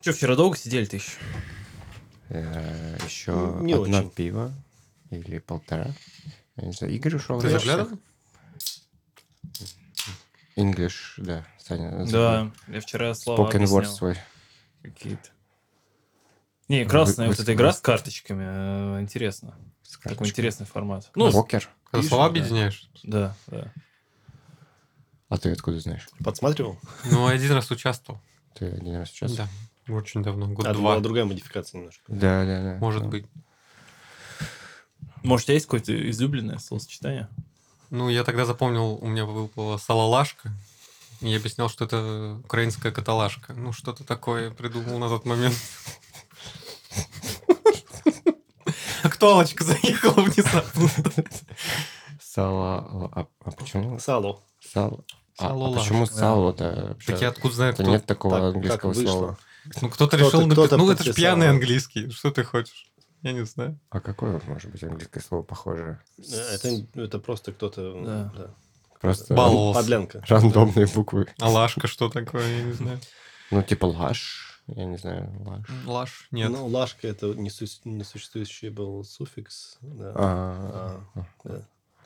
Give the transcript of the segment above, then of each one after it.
Че, вчера долго сидели-то еще? Э, Еще Не одно очень. пиво или полтора. Я не знаю, Игорь ушел. Ты заглядывал? English, да, Саня. Да, я вчера слова Spoken word объяснял свой. какие-то. Не, красная Вы- вот эта вы- игра с карточками, э, интересно. с Такой карточкой. интересный формат. Ну, Покер. Когда слова да. объединяешь. да, да. А ты откуда знаешь? Подсматривал? Ну, один раз участвовал. Ты один раз сейчас? Да. Очень давно. Год А, два. была другая модификация немножко. Да, да, да. Может Ну, быть. Может, у тебя есть какое-то излюбленное словосочетание? Ну, я тогда запомнил, у меня выпала салалашка. И я объяснял, что это украинская каталашка. Ну, что-то такое придумал на тот момент. Актуалочка заехала внезапно. Сало... А, а почему? Сало. Сало. А, а почему да. сало-то? Так я откуда знаю, Это кто... нет такого так, английского слова. Ну, кто-то Кто-то- решил написать... кто-то Ну, это же пьяный английский. Что ты хочешь? Я не знаю. А какое вот может быть английское слово похожее? Э, Это, это просто кто-то... Да. да. Просто Баловался. Подлянка. рандомные буквы. Алашка что такое? Я не знаю. Ну, типа лаш. Я не знаю, лаш. Лаш? Нет. Ну, лашка это несу- несуществующий был суффикс. Да. А, А, да.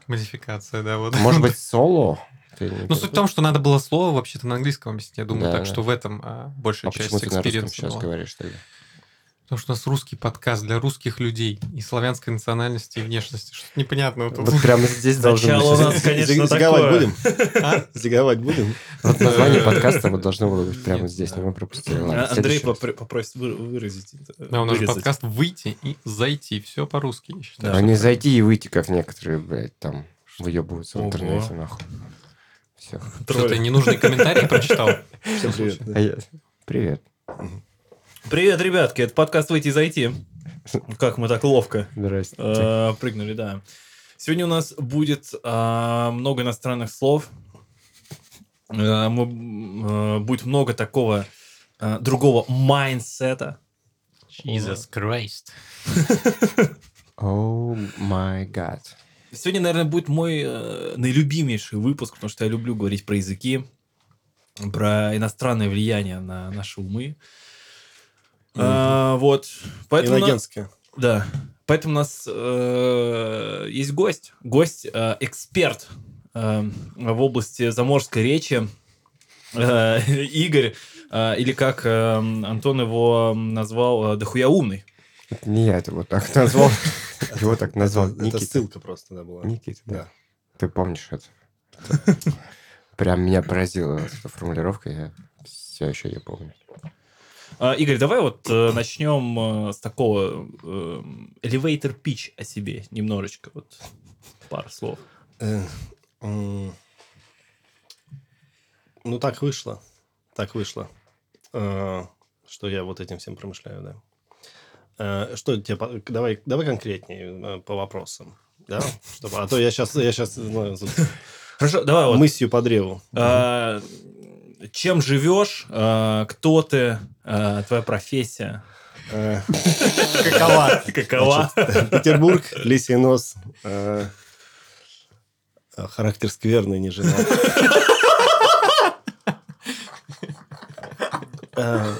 Модификация, да, вот. Может быть, соло? Ну, суть в том, что надо было слово вообще-то на английском объяснить. Я думаю, Да, так да. что в этом а, большая А часть почему ты на русском сейчас была. говоришь тогда? Потому что у нас русский подкаст для русских людей и славянской национальности и внешности. Что-то непонятно. Вот. Вот прямо здесь должно Начало у быть. нас, конечно, Зиг- Зиговать будем? А? Зиговать будем? Вот название подкаста вот должно было быть прямо Нет, здесь, да. но мы пропустили. Ладно, Андрей попросит вы- выразить. Да, у нас подкаст «Выйти и зайти». Все по-русски, я считаю. А не зайти и выйти, как некоторые, блядь, там выебываются в интернете, нахуй. Все. Что ты ненужный комментарий прочитал? Всем привет. А я... Привет. Привет, ребятки, это подкаст «Выйти и зайти». Как мы так ловко Здрасте. э, прыгнули, да. Сегодня у нас будет э, много иностранных слов. Э, мы, э, будет много такого э, другого mindset а. Jesus Christ. Oh my God. Сегодня, наверное, будет мой э, наилюбимейший выпуск, потому что я люблю говорить про языки, про иностранное влияние на наши умы. А, вот. Поэтому... на- Иногенская. Да. Поэтому у нас э, есть гость. Гость, э, эксперт э, в области заморской речи. Э, Игорь, э, или как э, Антон его назвал, э, дохуя умный. Это не я это вот так назвал. Его так назвал. Это Никита. ссылка просто, да, была. Никита, да. Ты помнишь это? Прям меня поразила эта формулировка, я все еще ее помню. А, Игорь, давай вот э, начнем э, с такого э, elevator pitch о себе немножечко, вот пару слов. Ну, так вышло. Так вышло. Что я вот этим всем промышляю, да. Э, Что тебе... Давай, давай конкретнее э, по вопросам. Да? Чтобы, а то я сейчас, я сейчас Хорошо, давай вот. мысью по древу. А, чем живешь? А, кто ты? А, твоя профессия? Какова? Какова? Петербург, лисий нос. Характер скверный, не женат. Э,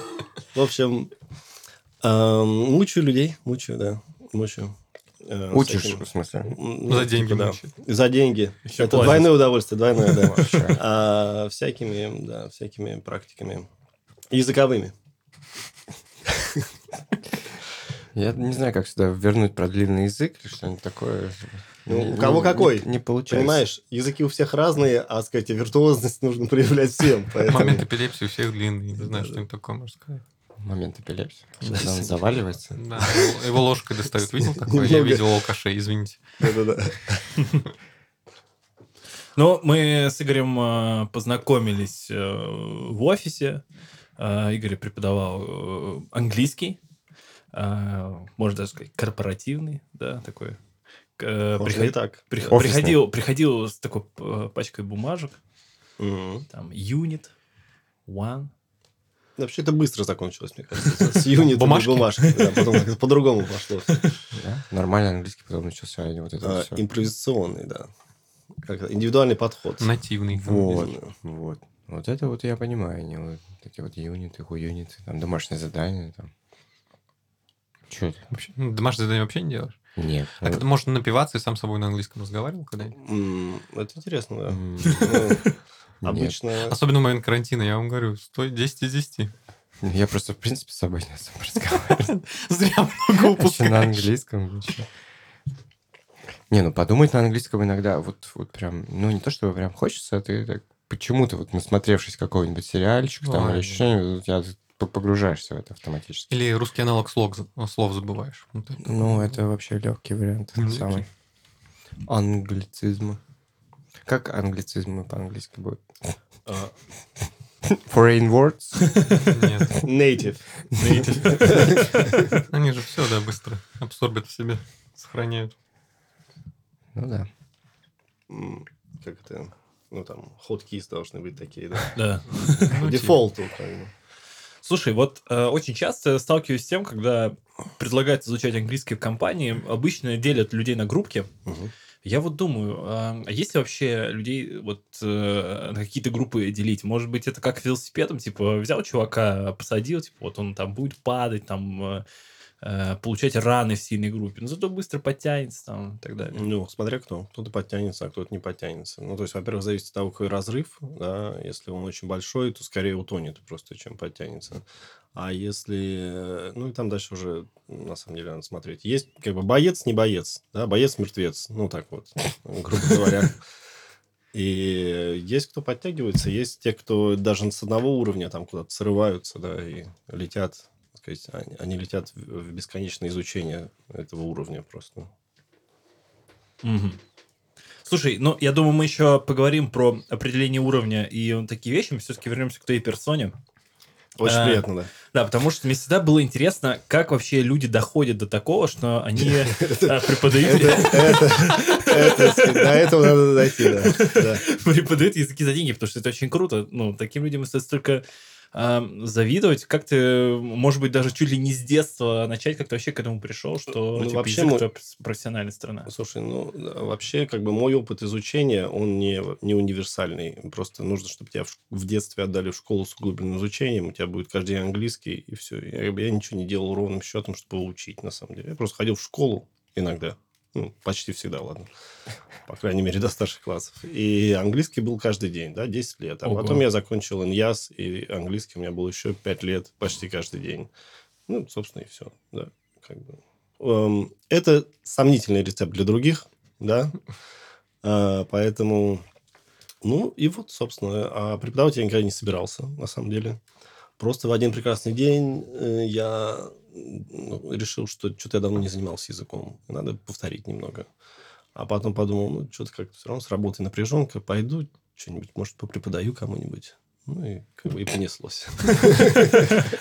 В общем, э, мучаю людей, мучаю, да, мучаю. Э, Учишь, всякими- в смысле? За деньги типа, да. мучают. За деньги. Ещё Это платят. двойное удовольствие, двойное, да. А, Всякими, да, всякими практиками. Языковыми. Я не знаю, как сюда вернуть продлинный язык или что-нибудь такое. Ну, у кого не- какой? Не, не получается. Понимаешь, языки у всех разные, а, сказать, виртуозность нужно проявлять всем. поэтому- Момент эпилепсии у всех длинный. Не знаю, что им такое можно сказать. Момент эпилепсии. Когда он заваливается. Да, его- ложкой достают. Видел такое? Я видел алкашей, извините. Да-да-да. Ну, мы с Игорем э, познакомились э, в офисе. Э, Игорь преподавал английский. Можно даже сказать, корпоративный, да, такой. Э, Можно приход- и так. прих-. Приходил, приходил с такой пачкой бумажек. Мгм. Там, юнит, one. Вообще это быстро закончилось, мне кажется. С юнитом и Бумажки? бумажкой. Да, потом как-то по-другому пошло. Да? Нормальный английский потом начался, а не вот это А, вот всё. Импровизационный, да. Как это, индивидуальный подход. Нативный. Вот, вот. Вот это вот я понимаю, не вот эти вот юниты, хуюниты, там домашние задания, там. Че это? Вообще, ну, домашнее задание вообще не делаешь? Нет. А ну, ты, может, напиваться и сам с собой на английском разговаривал когда-нибудь? Это интересно, да. Нет. Обычно... Особенно в момент карантина, я вам говорю, стой 10 из 10. Я просто, в принципе, с собой не особо разговариваю. Зря много Еще на упускаешь. английском. Не, ну подумать на английском иногда, вот, вот прям, ну не то, чтобы прям хочется, а ты так почему-то, вот насмотревшись какого-нибудь сериальчик там или еще что-нибудь, у тебя погружаешься в это автоматически. Или русский аналог слог, слов забываешь. Вот это. Ну, это вообще легкий вариант. Самый. Англицизмы. Как англицизмы по-английски будут? а, Foreign words? Нет. Native. Они же все, да, быстро абсорбят в себе, сохраняют. Ну да. Как это? Ну, там, hotkey должны быть такие, да? Да. Ну, Дефолт. как бы. Слушай, вот э, очень часто сталкиваюсь с тем, когда предлагают изучать английский в компании, обычно делят людей на группки. Мгм. Я вот думаю, а а есть ли вообще людей вот э, на какие-то группы делить? Может быть, это как велосипедом, типа взял чувака, посадил, типа вот он там будет падать, там э, получать раны в сильной группе, но зато быстро подтянется там и так далее. Ну, смотря кто. Кто-то подтянется, а кто-то не подтянется. Ну, то есть, во-первых, зависит от того, какой разрыв. Да? Если он очень большой, то скорее утонет просто, чем подтянется. А если... Ну, и там дальше уже, на самом деле, надо смотреть. Есть как бы боец, не боец. Да? Боец-мертвец. Ну, так вот, грубо говоря. И есть кто подтягивается, есть те, кто даже с одного уровня там куда-то срываются, да, и летят, сказать, они, они летят в бесконечное изучение этого уровня просто. Мгм. Слушай, ну, я думаю, мы еще поговорим про определение уровня и такие вещи. Мы все-таки вернемся к твоей персоне. Очень А, приятно, да. Да, потому что мне всегда было интересно, как вообще люди доходят до такого, что они э, преподают, до этого надо дойти, да. да. преподают языки за деньги, потому что это очень круто. Ну, таким людям стоит столько ам, завидовать. Как ты, может быть, даже чуть ли не с детства начать, как ты вообще к этому пришел, что Ну, типа, вообще язык твоя профессиональная сторона? Слушай, ну, вообще, как бы мой опыт изучения, он не, не универсальный. Просто нужно, чтобы тебя в, в детстве отдали в школу с углубленным изучением, у тебя будет каждый день английский, и все. Я, я ничего не делал ровным счетом, чтобы учить, на самом деле. Я просто ходил в школу иногда. Ну, почти всегда, ладно. По крайней мере, до старших классов. И английский был каждый день, да, 10 лет. А Ого. потом я закончил ИНЯС, и английский у меня был еще 5 лет, почти каждый день. Ну, собственно, и все, да. Как бы. Эм, Это сомнительный рецепт для других, да. А, Поэтому, ну, и вот, собственно, а преподавать я никогда не собирался, на самом деле. Просто в один прекрасный день э, я решил, что что-то я давно не занимался языком. Надо повторить немного. А потом подумал, ну, что-то как-то все равно с работой напряженка. Пойду что-нибудь, может, попреподаю кому-нибудь. Ну, и как бы и понеслось.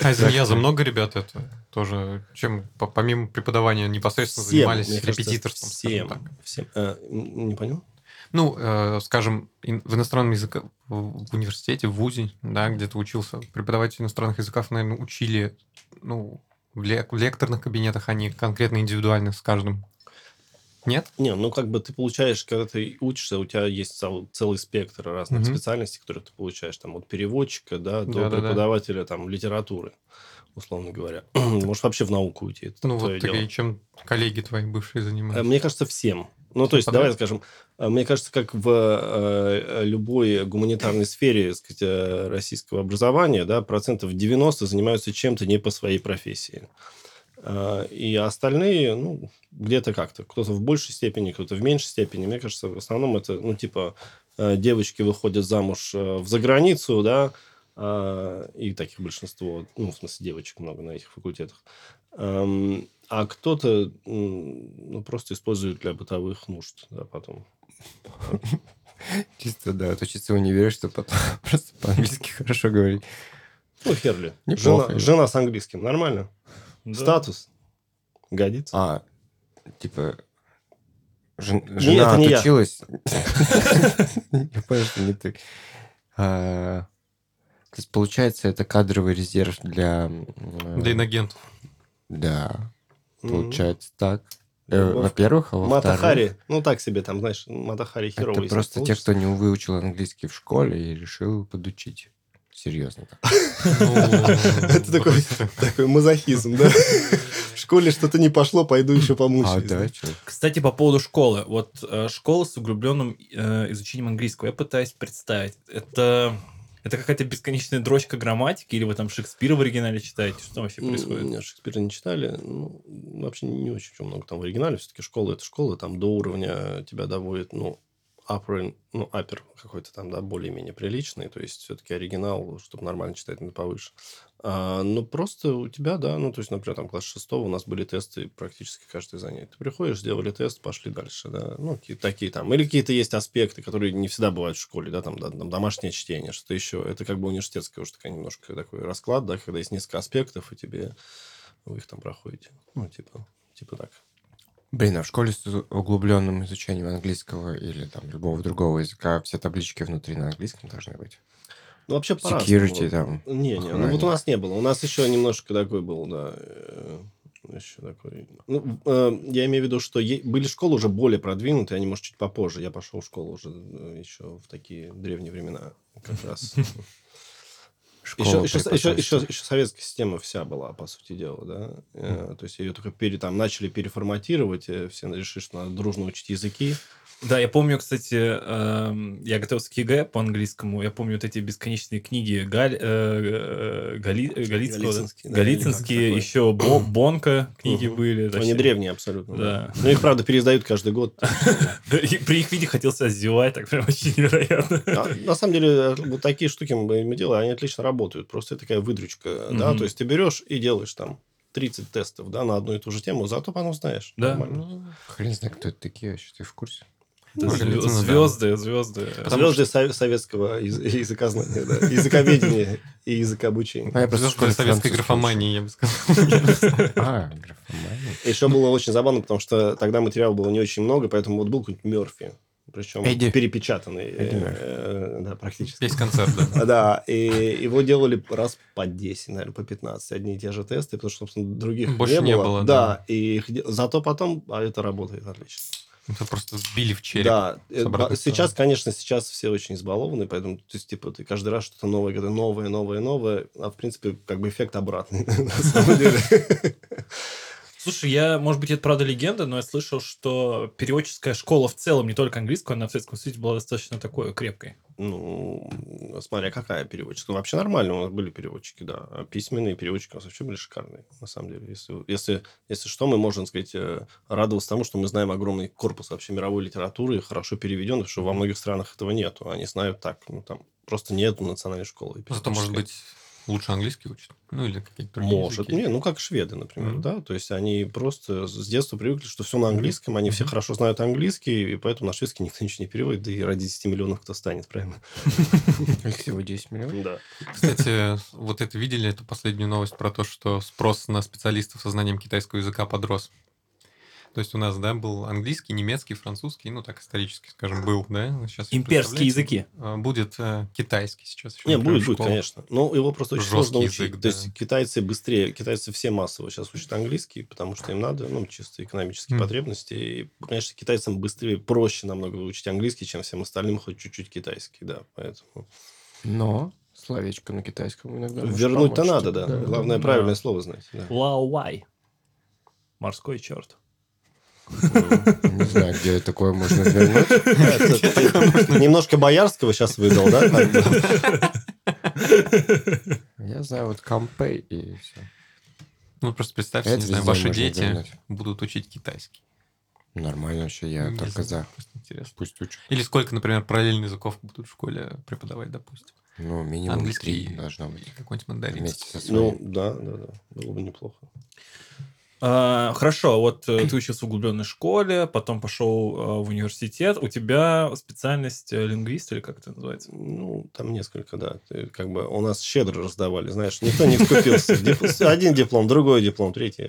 А из Ильяза много ребят это тоже, чем по- помимо преподавания непосредственно занимались репетиторством, Всем. всем. М, не понял? Ну, э, скажем, в иностранном языке, в в университете, в ВУЗе, да, где ты учился, преподаватели иностранных языков, наверное, учили, ну, в, лек- в лекторных кабинетах, они конкретно индивидуально с каждым. Нет? Не, ну как бы ты получаешь, когда ты учишься, у тебя есть цел- целый спектр разных Мгм. специальностей, которые ты получаешь, там от переводчика, да, до Да-да-да. преподавателя там литературы, условно говоря. Можешь вообще в науку уйти. Это Ну, вот дело. и чем коллеги твои бывшие занимаются. Мне кажется, всем. Ну, то есть, давай скажем, э, мне кажется, как в э, любой гуманитарной сфере сказать, э, российского образования, да, процентов 90 занимаются чем-то не по своей профессии. И остальные, ну, где-то как-то. Кто-то в большей степени, кто-то в меньшей степени. Мне кажется, в основном это, ну, типа, девочки выходят замуж в заграницу, да, и таких большинство, ну, в смысле, девочек много на этих факультетах. А кто-то ну, просто использует для бытовых нужд, да, потом. Чисто, да, отучиться в универе, чтобы потом просто по-английски хорошо говорить. Ну, Херли. Неплохо, Жена, жена с английским. Нормально? Да. Статус? Годится? А, типа, жен- Не, жена не отучилась. Я понял, что не ты. А, То есть, получается, это кадровый резерв для... Для иногентов. Да, Получается так. Э. Во-первых, а во-вторых, Матахари, ну так себе там, знаешь, Матахари херово. это просто те, кто не выучил английский в школе и решил подучить. Серьезно. Это такой, мазохизм, да? В школе что-то не пошло, пойду еще А, помучаюсь. чё? Кстати, по поводу школы. Вот э, школа с углубленным э, изучением английского. Я пытаюсь представить. Это, это какая-то бесконечная дрочка грамматики, или вы там Шекспира в оригинале читаете? Что вообще происходит? Нет, Шекспира не читали. Ну, вообще не очень много там в оригинале. Все-таки школа это школа, там до уровня тебя доводит, ну, upper, ну, upper какой-то там, да, более-менее приличный. То есть, все-таки оригинал, чтобы нормально читать, надо повыше. А, ну, просто у тебя, да, ну, то есть, например, там класс шестого у нас были тесты практически каждое занятие. Ты приходишь, сделали тест, пошли дальше, да. Ну, какие-то такие там. Или какие-то есть аспекты, которые не всегда бывают в школе, да, там, да, там домашнее чтение, что еще. Это как бы университетское уже такая немножко такой расклад, да, когда есть несколько аспектов, и тебе вы их там проходите. Ну, типа, типа так. Блин, а в школе с углубленным изучением английского или там любого другого языка все таблички внутри на английском должны быть? Ну, вообще по-разному. Security там. Не, не, ну вот у нас не было. У нас еще немножко такой был, да. э, Еще такой. Ну, э, я имею в виду, что е- были школы уже более продвинутые, они, может, чуть попозже. Я пошел в школу уже э, еще в такие древние времена. Как раз. Еще, еще, еще, еще, еще советская система вся была, по сути дела, да. Э, То есть ее только пере, там, начали переформатировать, э, все решили, что надо дружно учить языки. Да, я помню, кстати, эм, я готовился к ЕГЭ по английскому. Я помню вот эти бесконечные книги Галь, э, э, Гали- э, Голицынского, да? Да, или как еще Бо- Бонка книги Мгм. были. Они вообще. древние абсолютно. Да. Ну, их, правда, переиздают каждый год. При их виде хотелось зевать, так прям очень невероятно. А, На самом деле, э, вот такие штуки мы делаем, они отлично работают. Просто это такая выдрючка, да, то есть ты берешь и делаешь там 30 тестов, да, на одну и ту же тему, зато потом знаешь. Да. Нормально. Ну, хрен знает, кто это такие вообще, ты в курсе? Ну. Звезды, звезды. Звезды со- советского яз- языкознания, да, языковедения и языкообучения. А я просто в Звезды школе советской графомании, я бы сказал. А, графомания. Еще было очень забавно, потому что тогда материала было не очень много, поэтому вот был какой-нибудь Мерфи, причем Эдди. перепечатанный, Эдди Мерфи. э, да, практически. Весь концерт, да. А, Да, и его делали раз по 10, наверное, по 15, одни и те же тесты, потому что, собственно, других Больше не не было. было, да. да. и зато потом, а это работает отлично. Это просто вбили в череп. Да, э, сейчас, стороны. конечно, сейчас все очень избалованы, поэтому, то есть, типа, ты каждый раз что-то новое, новое, новое, новое, а, в принципе, как бы эффект обратный, на самом деле. Слушай, я, может быть, это правда легенда, но я слышал, что переводческая школа в целом, не только английскую, она в Советском Союзе была достаточно такой крепкой. Ну, смотря какая переводческая. Вообще нормально, у нас были переводчики, да. А письменные переводчики у нас вообще были шикарные, на самом деле. Если, если, если что, мы можем, сказать, э, радоваться тому, что мы знаем огромный корпус вообще мировой литературы, хорошо переведен, потому что во многих странах этого нету. Они знают так, ну, там просто нету национальной школы. Зато, может быть, лучше английский учат. Ну, или какие-то другие Может. языки. Не, ну, как шведы, например, Мгм. да. То есть, они просто с детства привыкли, что все на английском, они все хорошо знают английский, и поэтому на шведский никто ничего не переводит, да и ради 10 миллионов кто станет, правильно? Всего 10 миллионов. Да. Кстати, вот это видели, эту последнюю новость про то, что спрос на специалистов со знанием китайского языка подрос. То есть у нас, да, был английский, немецкий, французский, ну так исторически, скажем, был, да? Сейчас Имперские языки. А, Будет э, китайский сейчас еще. Не, например, будет, будет, конечно. Но его просто очень Жесткий сложно учить. язык, То да. есть китайцы быстрее, китайцы все массово сейчас учат английский, потому что им надо, ну, чисто экономические Мгм. потребности. И, конечно, китайцам быстрее, проще намного выучить английский, чем всем остальным хоть чуть-чуть китайский, да. Поэтому Но словечко на китайском иногда вернуть-то надо, типа, да. Главное Да. правильное слово знать. да. Лао-вай. Морской черт. Не знаю, где такое можно вернуть. Немножко боярского сейчас выдал, да? Я знаю вот кампей и все. Ну, просто представьте, не знаю, ваши дети будут учить китайский. Нормально вообще, я Не только знаю, за. интересно. Пусть учат. Или сколько, например, параллельных языков будут в школе преподавать, допустим. Ну, минимум Английский три должно быть. Какой-нибудь мандарин. Вместе со Ну, да, да, да. Было бы неплохо. А, хорошо, вот э, ты учился в углубленной школе, потом пошел э, в университет. У тебя специальность э, лингвист или как это называется? Ну, там несколько, да. Ты как бы у нас щедро раздавали, знаешь, никто не скупился. Один диплом, другой диплом, третий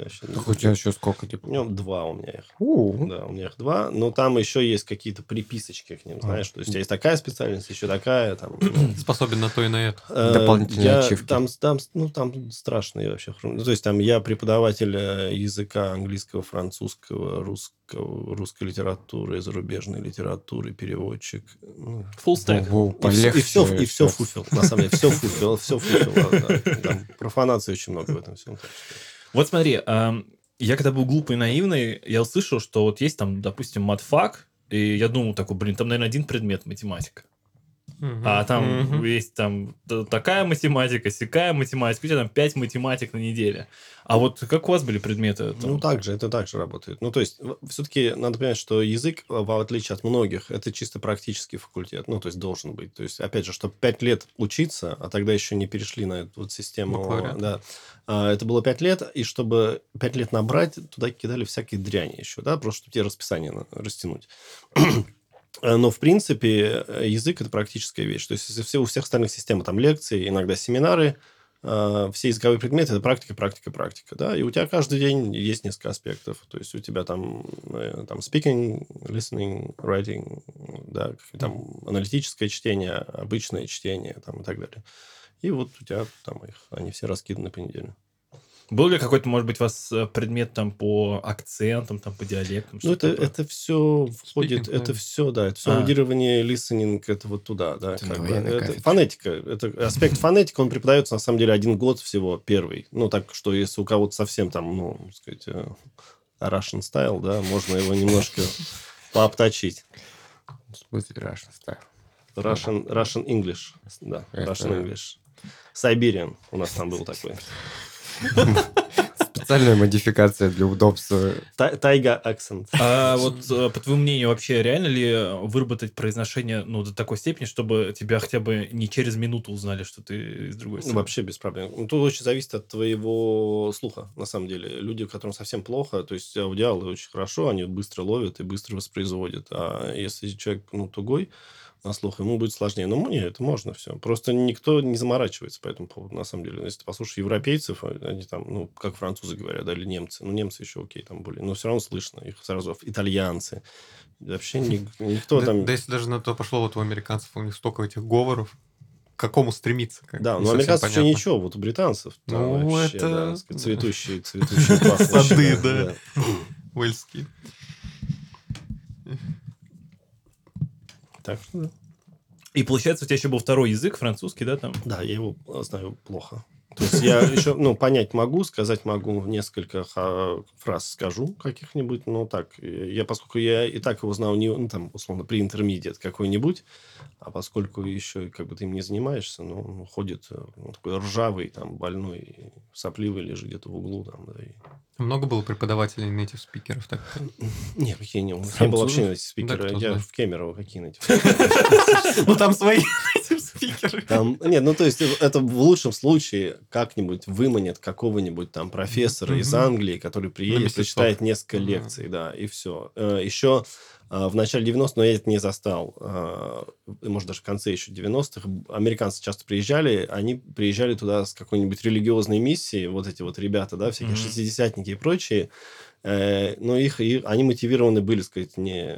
у тебя еще сколько У типа? него два у меня их. Да, у меня их два, но там еще есть какие-то приписочки к ним, знаешь, то есть у тебя есть такая специальность, еще такая, там. ну, Способен на то и на это. Дополнительные ачивки. Там, там, ну, там страшно я вообще. ну, То есть там я преподаватель языка английского, французского, русского, русской литературы, зарубежной литературы, переводчик. Ну, Full stack. Воу, и, и, все, и все фуфел, на самом деле, все фуфел, все фуфел. Там профанации очень много в этом всем. Вот смотри, я когда был глупый и наивный, я услышал, что вот есть там, допустим, матфак, и я думал такой, блин, там, наверное, один предмет математика. А там есть там такая математика, сякая математика, у тебя там 5 математик на неделе. А вот как у вас были предметы? там? Ну, так же, это так же работает. Ну, то есть, все-таки надо понимать, что язык, в в отличие от многих, это чисто практический факультет. Ну, то есть, должен быть. То есть, опять же, чтобы пять лет учиться, а тогда еще не перешли на эту вот систему. Бакалавриат. Да. А, Это было пять лет, и чтобы пять лет набрать, туда кидали всякие дряни еще, да, просто чтобы тебе расписание растянуть. Э, Но, в принципе, э, язык – это практическая вещь. То есть, если все, у всех остальных систем там лекции, иногда семинары, э, все языковые предметы – это практика, практика, практика. Да? И у тебя каждый день есть несколько аспектов. То есть, у тебя там, э, там speaking, listening, writing, да, там аналитическое чтение, обычное чтение там, и так далее. И вот у тебя там их, они все раскиданы по неделе. Был ли какой-то, может быть, у вас э, предмет там по акцентам, там по диалектам? Ну, это, такое? это все входит, Speaking, это да. все, да, это все А. аудирование, listening, это вот туда, да. Это как бы. Это фонетика, это аспект фонетики, он преподается, на самом деле, один год всего, первый. Ну, так что, если у кого-то совсем там, ну, так сказать, э, Russian style, да, можно его немножко пообточить. В смысле, Russian style. Russian, Russian English, да, Это- Russian English. Siberian у нас там был такой. Специальная модификация для удобства. Та- Тайга акцент. А вот, э, по твоему мнению, вообще реально ли выработать произношение ну, до такой степени, чтобы тебя хотя бы не через минуту узнали, что ты из другой Ну, страны? Вообще без проблем. Ну, Тут очень зависит от твоего слуха, на самом деле. Люди, которым совсем плохо, то есть аудиалы очень хорошо, они быстро ловят и быстро воспроизводят. А если человек ну, тугой на слух, ему будет сложнее. Но мне это можно все. Просто никто не заморачивается по этому поводу, на самом деле. Если ты послушаешь европейцев, они там, ну, как французы говорят, да, или немцы. Ну, немцы еще окей, там более. Но все равно слышно. Их сразу итальянцы. Вообще ни- никто там... да если даже на то пошло, вот у американцев у них столько этих говоров, к какому стремиться? как Да, но американцев еще ничего, вот у британцев Ну, вообще, это- да, цветущие, цветущие Сады, да. Уэльские. Так что да. И получается, у тебя еще был второй язык, французский, да, там? Да, я его знаю плохо. То есть я еще, ну, понять могу, сказать могу, несколько ха- фраз скажу каких-нибудь, но так, э, я, поскольку я и так его знал, не, ну, там, условно, при интермедиат какой-нибудь, а поскольку еще как бы ты им не занимаешься, ну, он ходит э, ну, такой ржавый, там, больной, сопливый лежит где-то в углу, там, да, и... Много было преподавателей native спикеров, так Не, какие не, не было вообще Французы? эти спикеры, Да я знает. в Кемерово какие наtive Ну, там свои спикеры. Там, нет, ну то есть это в лучшем случае как-нибудь выманят какого-нибудь там профессора из Мгм. Англии, который приедет, месяцок. прочитает несколько Мгм. лекций, да, и все. Еще а, в начале 90-х, но я это не застал, может, даже в конце еще 90-х, американцы часто приезжали, они приезжали туда с какой-нибудь религиозной миссией, вот эти вот ребята, да, всякие Мгм. шестидесятники и прочие, Э, но их, они мотивированы были, сказать, не,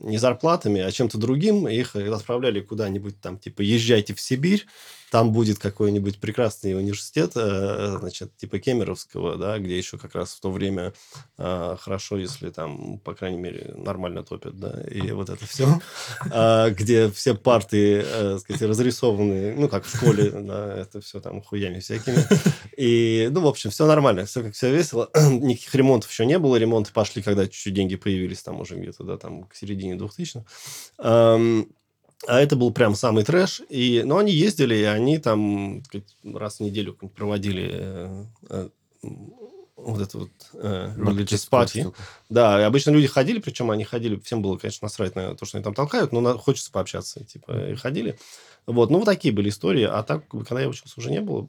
не зарплатами, а чем-то другим. Их отправляли куда-нибудь там, типа, езжайте в Сибирь, там будет какой-нибудь прекрасный университет, э, значит, типа Кемеровского, да, где еще как раз в то время э, хорошо, если там, по крайней мере, нормально топят, да, и вот это все, где все парты, э, сказать, разрисованы, ну, как в школе, да, это все там хуями всякими. И, ну, в общем, все нормально, все как все весело. Никаких ремонтов еще не было. Ремонты пошли, когда чуть-чуть деньги появились, там уже где-то, да, там к середине 2000 Эм, а это был прям самый трэш. И, ну, они ездили, и они там сказать, раз в неделю проводили э, э, вот это вот э, religious party. Да, и обычно люди ходили, причем они ходили, всем было, конечно, насрать на то, что они там толкают, но на- хочется пообщаться, типа, и ходили. Вот, ну, вот такие были истории. А так, когда я учился, уже не было.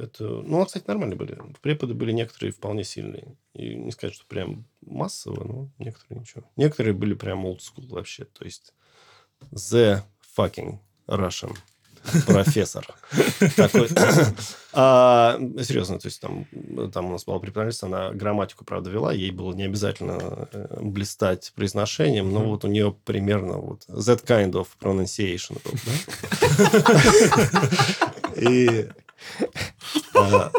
Это, ну, кстати, нормально были. Преподы были некоторые вполне сильные. И не сказать, что прям массово, но некоторые ничего. Некоторые были прям old school вообще. То есть, the fucking Russian профессор. Такой. А, серьезно, то есть там, там у нас была преподавательница, она грамматику, правда, вела, ей было не обязательно э, блистать произношением, но вот у нее примерно вот that kind of pronunciation был, да? И а,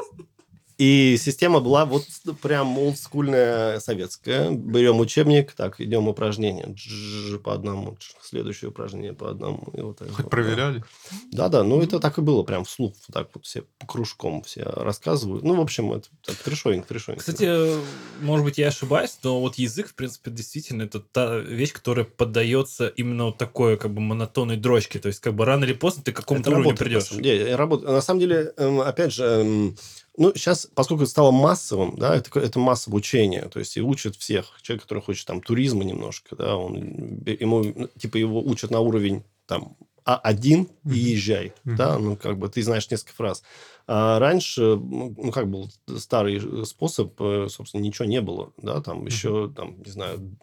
И система была вот прям олдскульная советская. Берем учебник, так, идем упражнения. Дж- по одному, дж- следующее упражнение по одному. И вот так Хоть вот, да. проверяли? Да-да, ну это так и было, прям вслух, вот так вот все по кружком все рассказывают. Ну, в общем, это так, трешовенько, трешовенько. Кстати, может быть, я ошибаюсь, но вот язык, в принципе, действительно, это та вещь, которая поддается именно вот такой, как бы, монотонной дрочке. То есть, как бы, рано или поздно ты к какому-то уровню придешь. На самом деле. На самом деле, эм, опять же, эм, ну, сейчас, поскольку это стало массовым, да, это, это масса обучения, то есть и учат всех. Человек, который хочет там туризма немножко, да, он, ему, ну, типа, его учат на уровень там А1 и езжай, Мгм. да, ну, как бы ты знаешь несколько фраз. А раньше, ну, ну, как был старый способ, э, собственно, ничего не было, да, там еще, там, не знаю,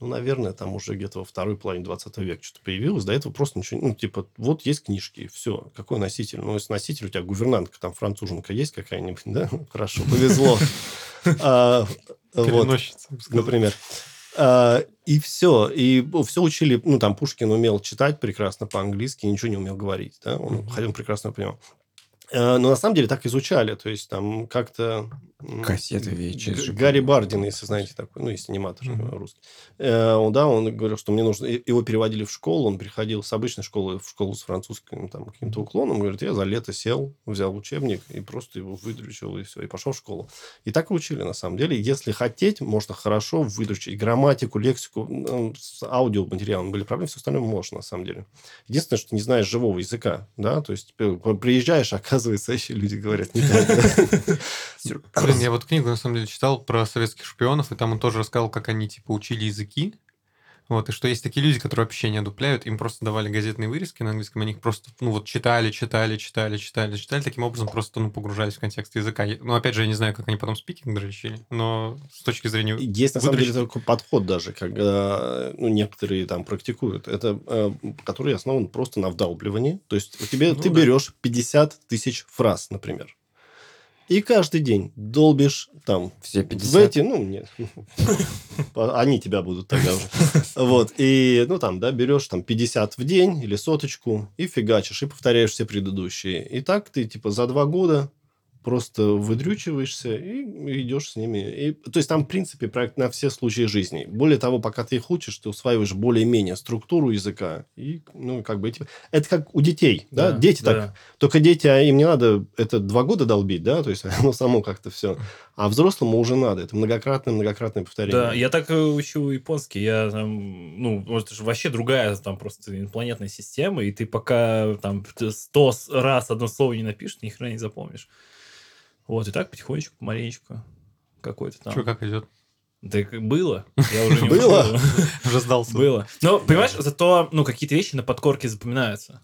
ну, наверное, там уже где-то во второй половине 20 века что-то появилось. До этого просто ничего... Ну, типа, вот есть книжки, все. Какой носитель? Ну, если носитель, у тебя гувернантка, там, француженка есть какая-нибудь, да? Хорошо, повезло. А, Переносчица, например. А, И все. И все учили... Ну, там, Пушкин умел читать прекрасно по-английски, ничего не умел говорить, да? Он, хотя он прекрасно понимал. А, Но на самом деле так изучали. То есть, там как-то... Кассеты VHS Гарри. Бардин, если знаете такой, ну, если аниматор Мгм. русский. Э, он, да, он говорил, что мне нужно... Его переводили в школу, он приходил с обычной школы в школу с французским там каким-то уклоном. Говорит, я за лето сел, взял учебник и просто его выдручил, и все, и пошел в школу. И так и учили, на самом деле. Если хотеть, можно хорошо выдручить грамматику, лексику. С аудиоматериалом были проблемы, все остальное можно, на самом деле. Единственное, что не знаешь живого языка, да, то есть э, приезжаешь, оказывается, еще люди говорят не так. Блин, я вот книгу, на самом деле, читал про советских шпионов, и там он тоже рассказал, как они, типа, учили языки. Вот, и что есть такие люди, которые вообще не одупляют, им просто давали газетные вырезки на английском, они их просто, ну, вот читали, читали, читали, читали, читали, таким образом просто, ну, погружались в контекст языка. Ну, опять же, я не знаю, как они потом спикинг дрочили, но с точки зрения... Есть, на самом деле, такой подход даже, когда ну, некоторые там практикуют. Это, э, который основан просто на вдалбливании. То есть, у тебя, Ну ты да. берешь 50 тысяч фраз, например. И каждый день долбишь там Все в 50. эти, ну, нет. Они тебя будут тогда уже. Вот. И, ну, там, да, берешь там 50 в день или соточку и фигачишь, и повторяешь все предыдущие. И так ты, типа, за два года просто выдрючиваешься и идешь с ними. И, то есть, там, в принципе, проект на все случаи жизни. Более того, пока ты их учишь, ты усваиваешь более-менее структуру языка. И, ну, как бы... эти- Это как у детей, да? Да, Дети да. так... Только дети, а им не надо это два года долбить, да? То есть, оно само как-то все... А взрослому уже надо. Это многократное-многократное повторение. Да, я так и учу японский. Я там, ну, это же вообще другая там просто инопланетная система, и ты пока там сто раз одно слово не напишешь, ни хрена не запомнишь. Вот, и так потихонечку, помаленечку какой-то там. Что, как идет? Да было. Я уже не Было? Уже сдался. Было. Но, понимаешь, зато, ну, какие-то вещи на подкорке запоминаются.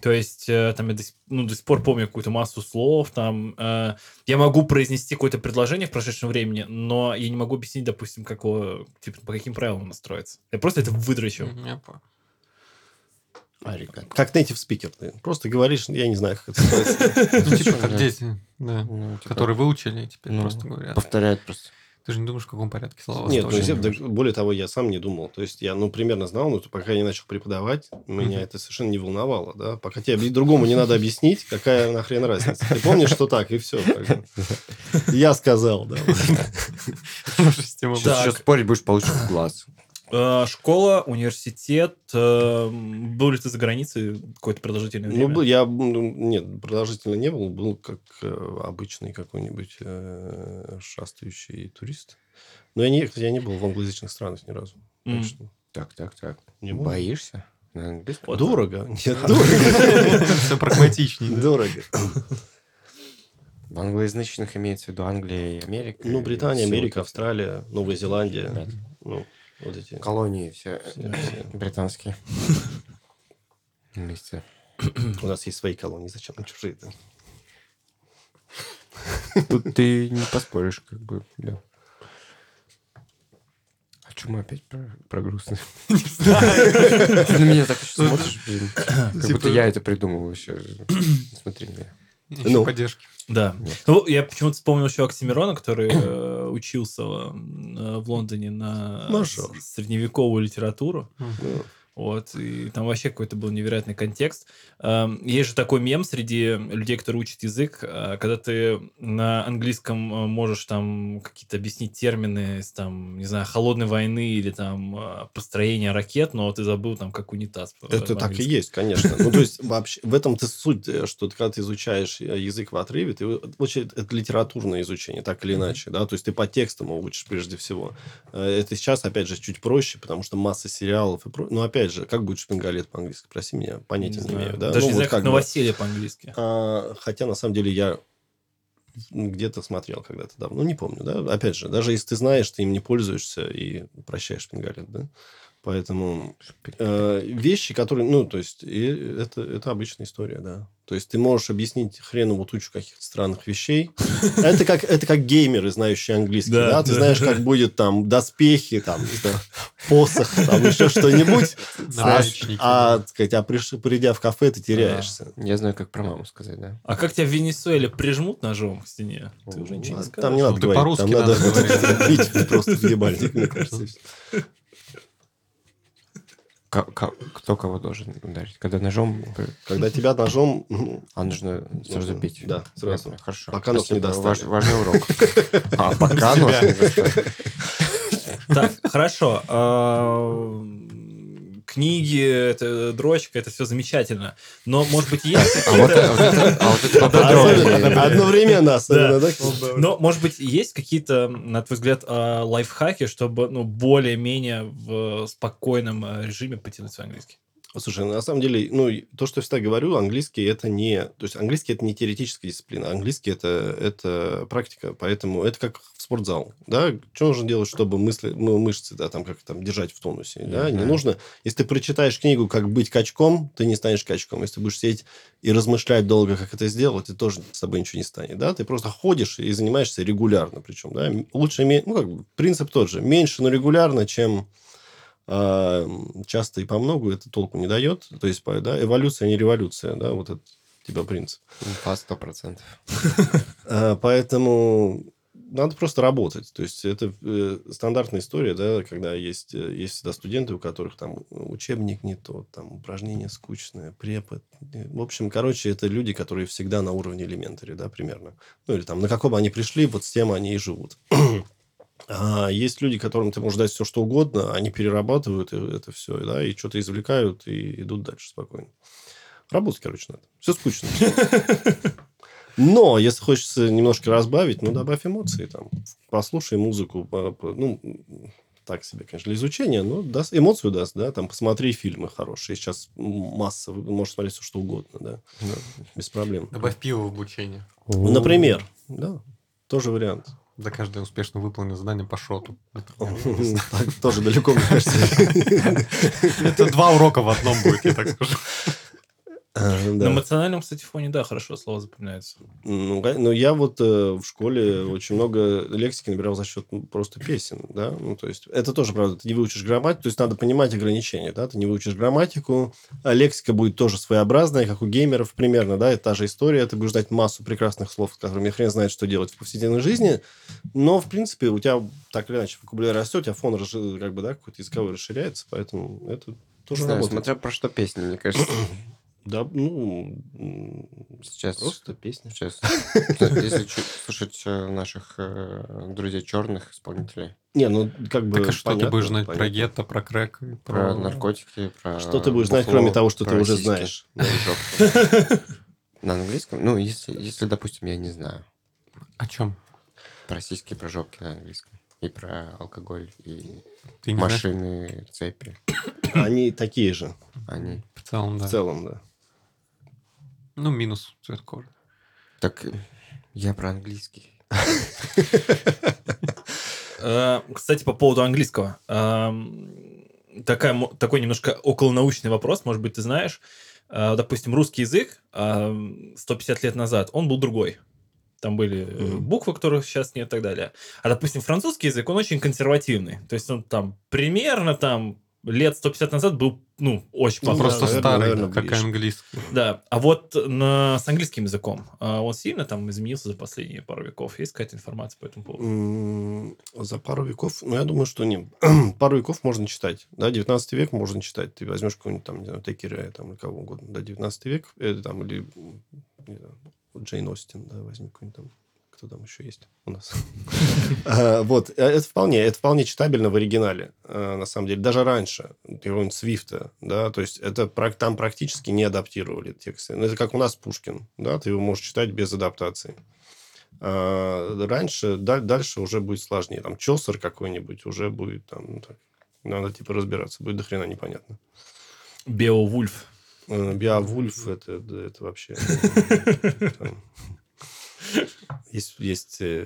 То есть, э, там, я до, сих- ну, до сих пор помню какую-то массу слов, там, э, я могу произнести какое-то предложение в прошедшем времени, но я не могу объяснить, допустим, как его, типа, по каким правилам оно строится. Я просто это. Мгм, я понял. Арика. Как native speaker. Ты просто говоришь, я не знаю, как это называется. Ну, типа, как дети, да, Ну, типа, которые выучили, теперь ну, просто говорят. Повторяют просто. Ты же не думаешь, в каком порядке слова Нет, ну, да, более того, я сам не думал. То есть, я, ну, примерно знал, но пока я не начал преподавать, меня это совершенно не волновало, да. Пока тебе другому не надо объяснить, какая нахрен разница. Ты помнишь, что так, и все. Я сказал, да. Сейчас спорить будешь, получишь в глаз. Э, школа, университет. э, был ли ты за границей какое-то продолжительное Ну, время? был- я, ну, нет, продолжительно не был, был как э, обычный какой-нибудь шастающий турист. Но я не, кстати, я не был в англоязычных странах ни разу. Что Так, так, так. не. Боишься? На английском? Дорого. Нет, дорого. Все прагматичнее. Дорого. В англоязычных имеется в виду Англия и Америка. Ну, Британия, Америка. Австралия, Новая Зеландия. Ну, вот эти. Колонии все Все, все. британские. Вместе. У нас есть свои колонии, зачем нам чужие-то? Тут ты не поспоришь, как бы, да. А что мы опять про, про грустное? Ты на меня так смотришь, блин. Как Типа- будто я это придумал еще. Смотри меня. Еще Ну. поддержки. Да. Нет. Ну, я почему-то вспомнил еще Оксимирона, который э, учился э, в Лондоне на Мажор. с- средневековую литературу. Ну, Вот, и там вообще какой-то был невероятный контекст. Эм, Есть же такой мем среди людей, которые учат язык, э, когда ты на английском э, можешь там какие-то объяснить термины там, не знаю, холодной войны или там э, построения ракет, но ты забыл там, как унитаз. Это так и есть, конечно. Ну, то есть, вообще, в этом-то суть, что когда ты изучаешь язык в отрыве, ты, вообще, это литературное изучение, так или иначе, да, то есть, ты по текстам его учишь прежде всего. Это сейчас, опять же, чуть проще, потому что масса сериалов и про... Ну, опять же, как будет шпингалет по-английски? Прости меня, понятия не, знаю. имею. Да? Даже Ну, не вот знаю, как бы. новоселье по-английски. А, хотя, на самом деле, я где-то смотрел когда-то давно, ну, не помню, да, опять же, даже если ты знаешь, ты им не пользуешься и прощаешь шпингалет, да, поэтому э, вещи, которые, ну, то есть, и это, это обычная история, да, то есть, ты можешь объяснить хреновую тучу каких-то странных вещей, это как, это как геймеры, знающие английский, Да, да, ты да. знаешь, как будет там доспехи, там, посох, там, еще что-нибудь, а, а, а приш- придя в кафе, ты теряешься. Я знаю, как про маму сказать, да. А как тебя в Венесуэле прижмут ножом к стене? Ты уже ничего не А, скажешь. Там не надо Ну, ты говорить, по-русски там надо надо говорить. бить просто в ебальник, мне кажется. Кто кого должен ударить? Когда ножом... Когда тебя ножом... ну, А нужно сразу бить? да, сразу. Хорошо. Пока нож не достали. Важ- Важный урок. А, пока нож не достали. Так, хорошо. Книги, это дрочка, это все замечательно. Но, может быть, есть. Особенно- Одновременно особенно, да? Но, может быть, есть какие-то, на твой взгляд, а, лайфхаки, чтобы ну, более-менее в спокойном а, режиме потянуть свой английский? Слушай, на самом деле, ну, то, что я всегда говорю, английский это не... То есть, английский это не теоретическая дисциплина. Английский это, это практика. Поэтому это как в спортзал. Да? Что нужно делать, чтобы мысли, ну, мышцы, да, там, как там, держать в тонусе? Да? Не Мгм. нужно... Если ты прочитаешь книгу «Как быть качком», ты не станешь качком. Если ты будешь сидеть и размышлять долго, как это сделать, ты тоже с собой ничего не станет. Да? Ты просто ходишь и занимаешься регулярно. Причем, да? Лучше... иметь- Ну, как бы, принцип тот же. Меньше, но регулярно, чем часто и по многу это толку не дает. То есть, да, эволюция, а не революция, да, вот это типа принцип. По сто процентов. А, Поэтому надо просто работать. То есть, это э, стандартная история, да, когда есть, э, есть всегда студенты, у которых там учебник не тот, там упражнение скучное, препод. Э, В общем, короче, это люди, которые всегда на уровне элементари, да, примерно. Ну, или там на каком они пришли, вот с тем они и живут. А есть люди, которым ты можешь дать все, что угодно, они перерабатывают это все, да, и что-то извлекают и идут дальше спокойно. Работать, короче, надо. Все скучно. Но, если хочется немножко разбавить, ну, добавь эмоции там. Послушай музыку, ну, так себе, конечно, для изучения, но даст, эмоцию даст, да, там, посмотри фильмы хорошие. Сейчас масса, вы можете смотреть все, что угодно, да, Ну, без проблем. Добавь пиво в обучение. Например, да, тоже вариант. За каждое успешно выполненное задание по шоту. Тоже далеко, мне кажется. Это два урока в одном будет, я так скажу. А, На эмоциональном, кстати, фоне, да, хорошо слово запоминается. Ну, ну, я вот э, в школе очень много лексики набирал за счет ну, просто песен, да, ну, то есть, это тоже, правда, ты не выучишь грамматику, то есть, надо понимать ограничения, да, ты не выучишь грамматику, а лексика будет тоже своеобразная, как у геймеров примерно, да, это та же история, ты будешь знать массу прекрасных слов, с которыми хрен знает, что делать в повседневной жизни, но, в принципе, у тебя так или иначе вокабуляр растет, у тебя фон, как бы, да, какой-то языковой расширяется, поэтому это Не тоже знаю, работает. смотря про что песни, мне кажется. Да, ну, Сейчас... просто песня. Сейчас. Если слушать э, наших э, друзей черных исполнителей, Не, ну, как бы, Так а что ты будешь знать про гетто, про крэк? про наркотики, про... Что ты будешь знать, кроме того, что ты уже знаешь? На английском? Ну, если, если, допустим, я не знаю. О чем? Про сиськи, про жопки на английском. И про алкоголь, и Ты не знаешь? машины, цепи. Они такие же, Они... В целом, да. в целом, да. Ну, минус цвет кожи. Так, э, я про английский. Э, Кстати, по поводу английского. Эм, Такая, такой немножко околонаучный вопрос, может быть, ты знаешь. Э, Допустим, русский язык эм, 150 лет назад, он был другой. Там были э, буквы, которых сейчас нет и так далее. А, допустим, французский язык, он очень консервативный. То есть он там примерно там лет 150 назад был, ну, очень Ну, похож. Просто наверное, старый, наверное, как и английский. Да, а вот на, с английским языком а, он сильно там изменился за последние пару веков? Есть какая-то информация по этому поводу? За пару веков, ну, я думаю, что не. пару веков можно читать. Да, 19 век можно читать. Ты возьмешь какого-нибудь там, не знаю, Текера, там, или кого угодно. Да, 19 век, э, там, или, не знаю, Джейн Остин, да, возьми какой-нибудь там. Кто там еще есть у нас? А, Вот, э, это вполне, это вполне читабельно в оригинале, э, на самом деле. Даже раньше, какого-нибудь Свифта, да, то есть это там практически не адаптировали тексты. Ну, это как у нас Пушкин, да, ты его можешь читать без адаптации. Раньше, да- дальше уже будет сложнее. Там Чосер какой-нибудь уже будет там, ну, надо типа разбираться, будет до хрена непонятно. Беовульф. Э, Биовульф это, это вообще... Есть, есть э,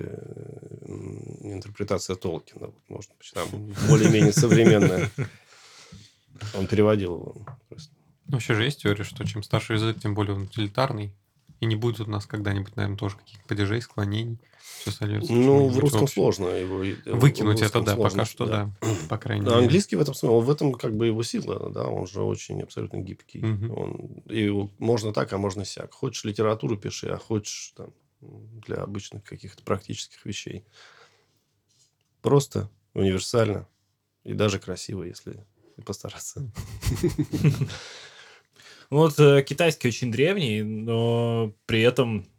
интерпретация Толкина, вот, может быть, там более-менее современная. Он переводил его просто. Ну, Вообще же есть теория, что чем старше язык, тем более он утилитарный. И не будет у нас когда-нибудь, наверное, тоже каких-то падежей, склонений. Все сольется. Ну, в русском общее. сложно его... в Выкинуть это, да, сложно, пока что, да. По крайней А мере. английский в этом смысле, в этом как бы его сила, да, он же очень абсолютно гибкий. Мгм. Он, и можно так, а можно сяк. Хочешь литературу пиши, а хочешь там для обычных каких-то практических вещей. Просто, универсально и даже красиво, если постараться. Ну, Вот э, китайский очень древний, но при этом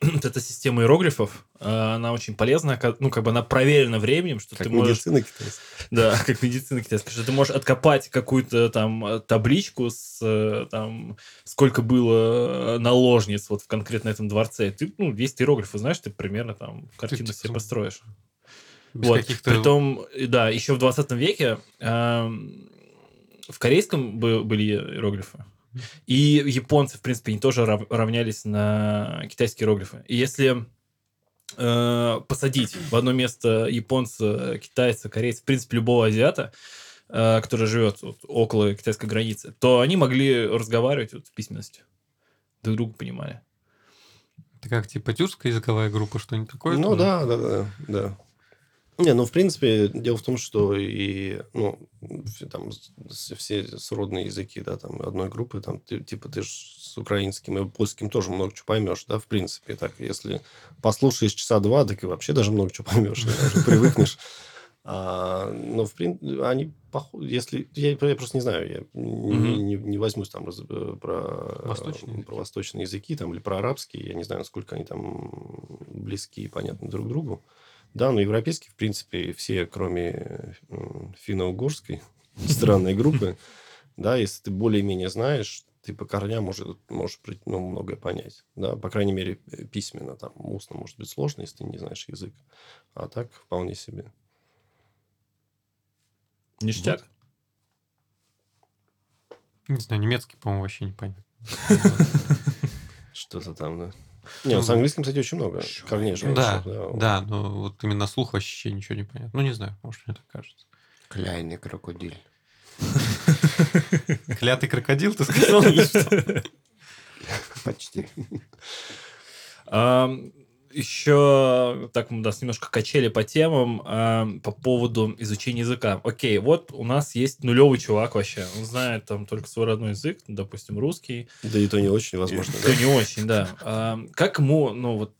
вот эта система иероглифов, э, она очень полезна, ну, как бы она проверена временем, что Как ты можешь... медицина китайская. Да, как медицина китайская, что ты можешь откопать какую-то там э, табличку с э, там сколько было наложниц вот в конкретно этом дворце. И Ты, ну, есть иероглифы, знаешь, ты примерно там картину типа себе построишь. Без Вот. каких-то... Притом, да, еще в 20 веке эм, в корейском бы- были иероглифы. И японцы, в принципе, они тоже рав- равнялись на китайские иероглифы. И если э, посадить в одно место японца, китайца, корейца, в принципе, любого азиата, э, который живет вот около китайской границы, то они могли разговаривать вот в письменности. Друг друга понимали. Это как типа тюркская языковая группа, что-нибудь такое? Ну там? да, да, да, да. Не, ну, в принципе, дело в том, что и, ну, там, все сродные языки, да, там, одной группы, там, ты, типа, ты ж с украинским и польским тоже много чего поймешь, да, в принципе, так, если послушаешь часа два, так и вообще даже много чего поймешь, да, уже привыкнешь. А, но, в принципе, они, похо- если, я, я просто не знаю, я не, Мгм. не- не возьмусь там раз- э, про, Восточные языки. про восточные языки, там, или про арабские, я не знаю, насколько они там близки и понятны друг другу. Да, но европейские, в принципе, все, кроме м, финно-угорской странной группы, да, если ты более-менее знаешь, ты по корням может, можешь ну, многое понять. Да, по крайней мере, э, письменно, там, устно может быть сложно, если ты не знаешь язык. А так вполне себе. Ништяк. Не знаю, немецкий, по-моему, вообще не понятно. Что-то там, да. Не, ну, с английским, кстати, очень много корней же. Да, вообще, да, но вот именно слух вообще ничего не понятно. Ну, не знаю, может, мне так кажется. Кляйный крокодиль. Клятый крокодил, ты сказал? Почти. Еще так мы нас немножко качели по темам ам, по поводу изучения языка. Окей, вот у нас есть нулевый чувак вообще. Он знает там только свой родной язык, допустим, русский. Да и то не очень возможно. То не очень, да. Ам, Как ему, ну вот,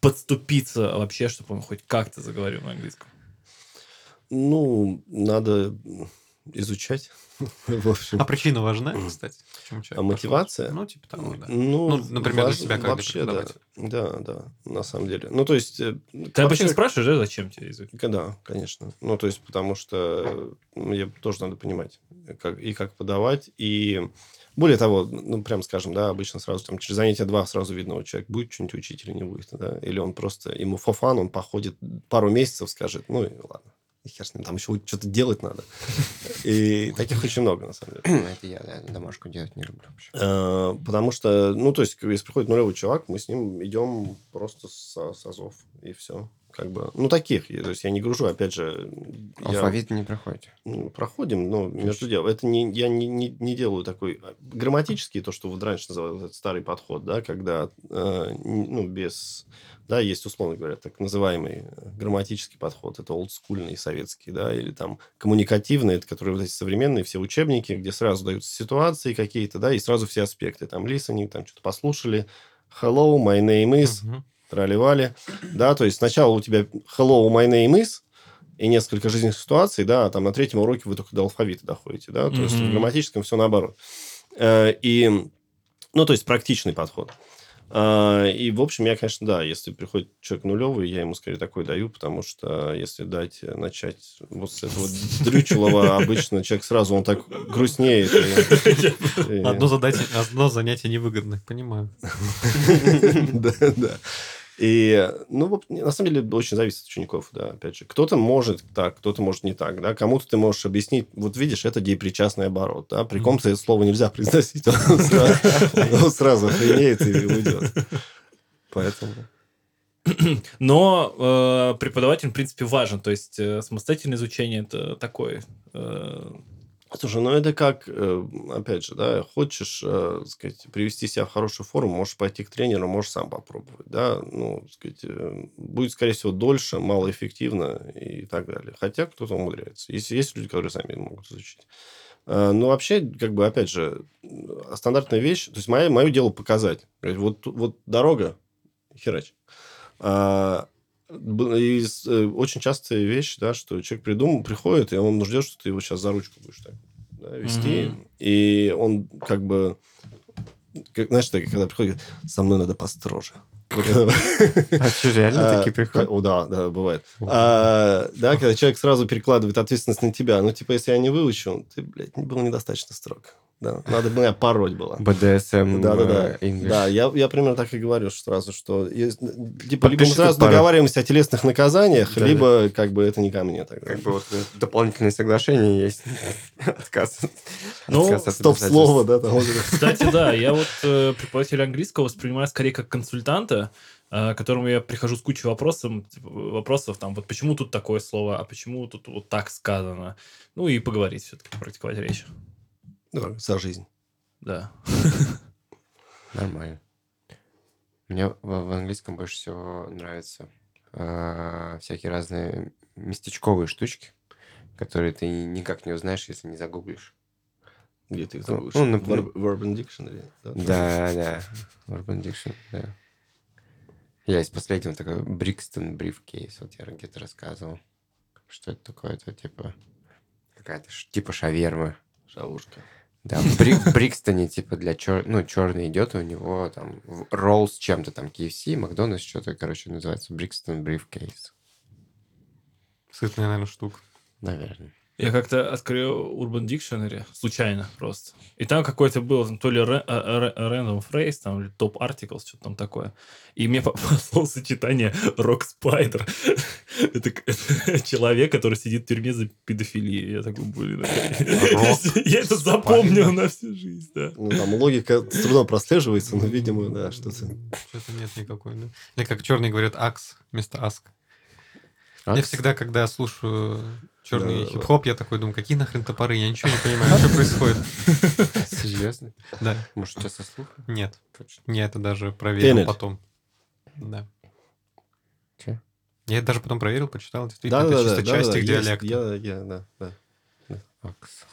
подступиться вообще, чтобы он хоть как-то заговорил на английском? Ну, надо изучать. В общем. А причина важна, кстати? Почему человек А мотивация? пошел? Ну, типа того, да. Ну, Ну, например, для себя как вообще, да. Да, да, на самом деле. Ну, то есть... э, Ты вообще- обычно спрашиваешь, да, зачем тебе язык? Да, конечно. Ну, то есть, потому что мне тоже надо понимать, как, и как подавать, и... Более того, ну, прям скажем, да, обычно сразу там через занятия два сразу видно, вот человек будет что-нибудь учить или не будет, да, или он просто, ему фофан, он походит пару месяцев, скажет, ну, и ладно, хер с ним, там еще что-то делать надо. И таких очень много, на самом деле. Это я, домашку делать не люблю вообще. Э, Потому что, ну, то есть, если приходит нулевой чувак, мы с ним идем просто с азов, и все. Как бы, ну, таких. То есть я не гружу, опять же... я- Алфавит не проходите. ну, проходим, но между делом. Это не, я не, не, не делаю такой а, грамматический, то, что вот раньше называли этот старый подход, да, когда, э, ну, без... Да, есть, условно говоря, так называемый э, грамматический подход. Это олдскульный советский, да, или там коммуникативный, это которые вот эти современные все учебники, где сразу даются ситуации какие-то, да, и сразу все аспекты. Там listening, там что-то послушали. Hello, my name is Мгм. Трали-вали, да, то есть сначала у тебя hello, my name is, и несколько жизненных ситуаций, да, а там на третьем уроке вы только до алфавита доходите, да, то есть в грамматическом все наоборот. Э, И, ну, то есть практичный подход. А, И, в общем, я, конечно, да, если приходит человек нулевый, я ему скорее такой даю, потому что если дать э, начать вот с этого дрючелого, обычно человек сразу, он так грустнеет. задание, одно занятие невыгодно, понимаю. Да, да. И, ну, на самом деле, очень зависит от учеников, да, опять же. Кто-то может так, кто-то может не так, да. Кому-то ты можешь объяснить, вот видишь, это депричастный оборот, да. При ком-то это слово нельзя произносить, он сразу- охренеет и уйдет. Поэтому... Но э, преподаватель, в принципе, важен. То есть э, самостоятельное изучение это такое. э, Слушай, ну это как, э, опять же, да, хочешь, э, сказать, привести себя в хорошую форму, можешь пойти к тренеру, можешь сам попробовать, да, ну, сказать, э, будет, скорее всего, дольше, малоэффективно и так далее. Хотя кто-то умудряется. Есть, есть люди, которые сами могут изучить. Ну, вообще, как бы, опять же, стандартная вещь, то есть мое, мое дело показать. Вот, вот дорога, херач. А, и э, очень частая вещь, да, что человек придумал, приходит, и он ждет, что ты его сейчас за ручку будешь так да, вести. Мгм. И он как бы... Как, знаешь, так, когда приходит, говорит, со мной надо построже. А что, реально а, такие приходят? О, да, да, бывает. А, да, когда человек сразу перекладывает ответственность на тебя. Ну, типа, если я не выучу, ты, блядь, был недостаточно строг. Да, надо бы меня пороть было. БДСМ Да, да, да. э, English. Да, я, я примерно так и говорю что сразу, что есть, типа, либо мы сразу пару. договариваемся о телесных наказаниях, Да, либо как бы это не ко мне тогда. Как бы вот э, дополнительные соглашения есть. Отказ. Ну, Стоп-слово, да, там. Кстати, да, я вот э, преподавателя английского воспринимаю скорее как консультанта, к которому я прихожу с кучей вопросов, типа, вопросов, там, вот почему тут такое слово, а почему тут вот так сказано. Ну и поговорить все-таки, практиковать речь. Ну, за жизнь. Да. Нормально. Мне в, в английском больше всего нравятся э, всякие разные местечковые штучки, которые ты никак не узнаешь, если не загуглишь. Где ты их Ну, забудешь? ну, например- В Urban Dictionary. Да, Да, да. Urban Dictionary, да. Я из последнего такой Брикстон Briefcase. Вот я где-то рассказывал. Что это такое? Это типа какая-то типа шаверма. Шавушка. Да, в Бри- в Брикстоне, типа, для чер... ну, черный идет, у него там ролл с чем-то, там, KFC, Макдональдс, что-то, короче, называется Брикстон Briefcase. Сытная, наверное, штука. Наверное. Я как-то открыл Urban Dictionary случайно просто. И там какой-то был то ли а- а- random phrase, там, или топ articles, что-то там такое. И мне попало сочетание Rock Spider. это, человек, который сидит в тюрьме за педофилию. Я такой, блин. Я это запомнил на всю жизнь, да. Ну, там логика с трудом прослеживается, но, видимо, да, что-то... Что-то нет никакой, да. Или как черные говорят акс вместо аск. Я всегда, когда слушаю черный Да, хип-хоп, я такой думаю, какие нахрен топоры? Я ничего не понимаю, что происходит. Серьезно? Да, Может, у тебя со нет. Я это даже проверил потом. Да. Чё? Я это даже потом проверил, почитал. Действительно, Да, это да, чисто да, часть да, их диалекта. Я, я, да, да. Акс.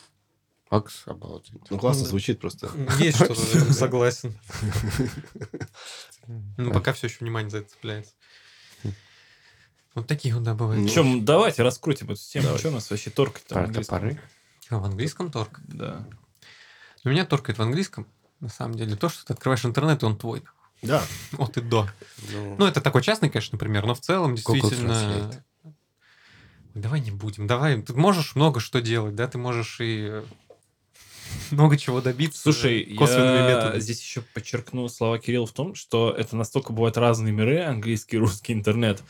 Акс it. Ну, классно звучит просто. Есть что-то, согласен. Ну, пока все еще внимание за это цепляется. Вот такие вот, да, бывают. Ну, Чем, давайте раскрутим эту тему. Давай. Что у нас вообще торкать там? Про топоры? В английском торг? Да. У меня торкает в английском, на самом деле, то, что ты открываешь интернет, и он твой. Да. От и до. Ну, Ну, это такой частный, конечно, пример, но в целом действительно... Давай не будем. Давай. Ты можешь много что делать, да? Ты можешь и э, много чего добиться. Слушай, косвенными я методами. здесь еще подчеркну слова Кирилла в том, что это настолько бывают разные миры, английский, русский, интернет.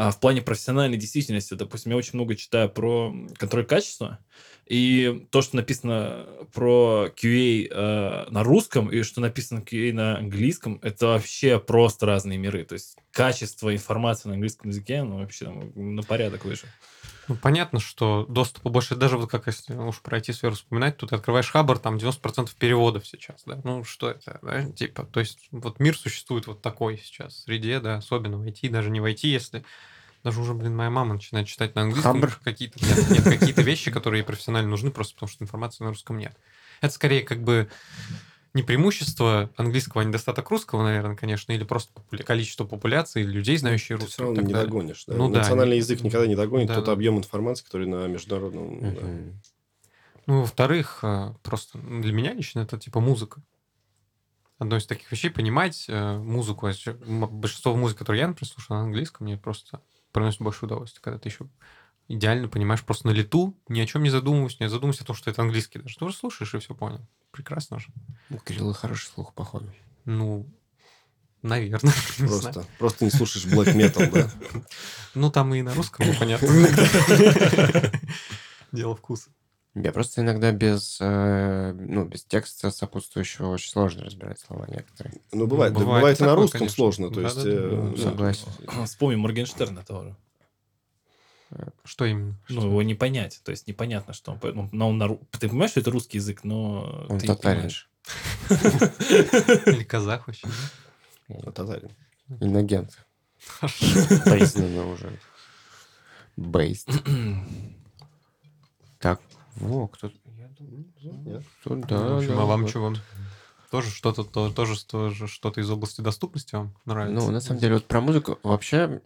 А в плане профессиональной действительности, допустим, я очень много читаю про контроль качества, и то, что написано про QA э, на русском и что написано QA на английском, это вообще просто разные миры. То есть качество информации на английском языке, ну, вообще там, на порядок выше. Ну, понятно, что доступа больше, даже вот как если уж про IT-сферу вспоминать, тут открываешь Хабр, там 90% переводов сейчас, да, ну что это, да, типа, то есть вот мир существует вот такой сейчас, среде, да, особенно в IT, даже не в IT, если даже уже, блин, моя мама начинает читать на английском Хабр? какие-то нет, нет, какие-то вещи, которые ей профессионально нужны, просто потому что информации на русском нет. Это скорее как бы не преимущество английского, а недостаток русского, наверное, конечно, или просто популя- количество популяции людей, знающих Ты русский. все равно не далее. догонишь. да. Ну да, Национальный не- язык никогда не догонит Да, тот да. объем информации, который на международном... да. Мгм. Ну, во-вторых, э, просто ну, для меня лично это типа музыка. Одно из таких вещей понимать э, музыку. а Большинство музыки, которую я, например, слушаю на английском, мне просто приносит больше удовольствия, когда ты еще идеально понимаешь просто на лету, ни о чем не задумываясь, не задумываясь о том, что это английский даже. Ты уже слушаешь и все понял. Прекрасно же. У Кирилла хороший слух, походу. Ну, наверное. не знаю. Просто, просто не слушаешь black metal, да? Ну, там и на русском непонятно иногда. Дело вкуса. Я просто иногда без, э, ну, без текста сопутствующего очень сложно разбирать слова некоторые. Ну, бывает. да, Бывает Бывает, и на русском конечно. сложно. То есть... Да-да-да, э, да, да. согласен. Вспомним Моргенштерна тоже. Что именно? Ну, его не понять. То есть непонятно, что он... по- ну, но он на Ты понимаешь, что это русский язык, но Он ты татарин. Или казах вообще? Ну, татарин. Инагент. Признанно уже. Бейст. Так, во, кто я думаю, кто- да, а вам да. Тоже что-то, то- тоже, тоже что-то из области доступности вам нравится? Ну, на самом деле, вот про музыку вообще,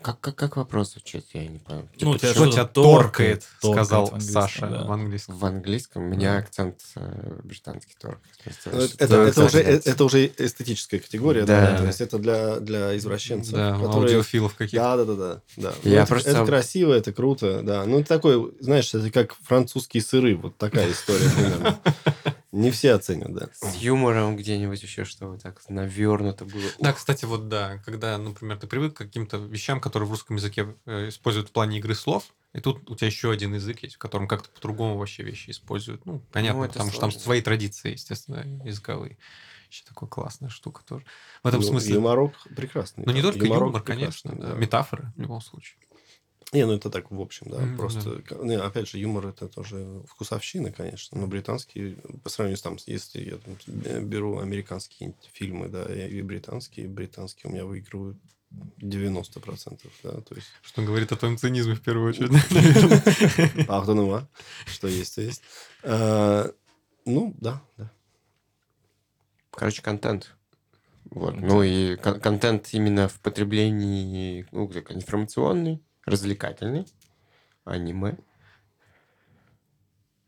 как, как, как вопрос звучит, я не понял. Ну, Типа, у тебя почему Что тебя Что-то торкает, торкает сказал в английском, Саша да. в английском. в английском у меня Да. акцент э, британский торг. Смысле, Ну, Это, это, уже, это уже эстетическая категория, Да. да. То есть это для, для извращенцев. Да, которые- аудиофилов каких-то. Да, да, да, да. да. Я Ну, это, просто- это красиво, это круто, да. Ну, это такой, знаешь, это как французские сыры, вот такая история примерно. Не все оценят, да. С юмором где-нибудь еще, чтобы так навернуто было. Да, Ух, кстати, вот да, когда, например, ты привык к каким-то вещам, которые в русском языке э, используют в плане игры слов, и тут у тебя еще один язык есть, в котором как-то по-другому вообще вещи используют. Ну, понятно, Ну, потому что там сложно. свои традиции, естественно, языковые. Еще такая классная штука тоже. В этом Ну, смысле... Юморок прекрасный. Ну, не только юмор, конечно, да, метафоры в любом случае. Не, ну это так, в общем, да. Мгм, Просто, не, опять же, юмор это тоже вкусовщина, конечно. Но британский, по сравнению с там, если я там беру американские фильмы, да, и британские, британские у меня выигрывают 90%, да, то есть Что говорит о твоем цинизме в первую очередь. Пардонума, что есть, то есть. А, Ну, да, да. Короче, контент. Вот. Ну и кон- контент именно в потреблении ну, как информационный, развлекательный, аниме.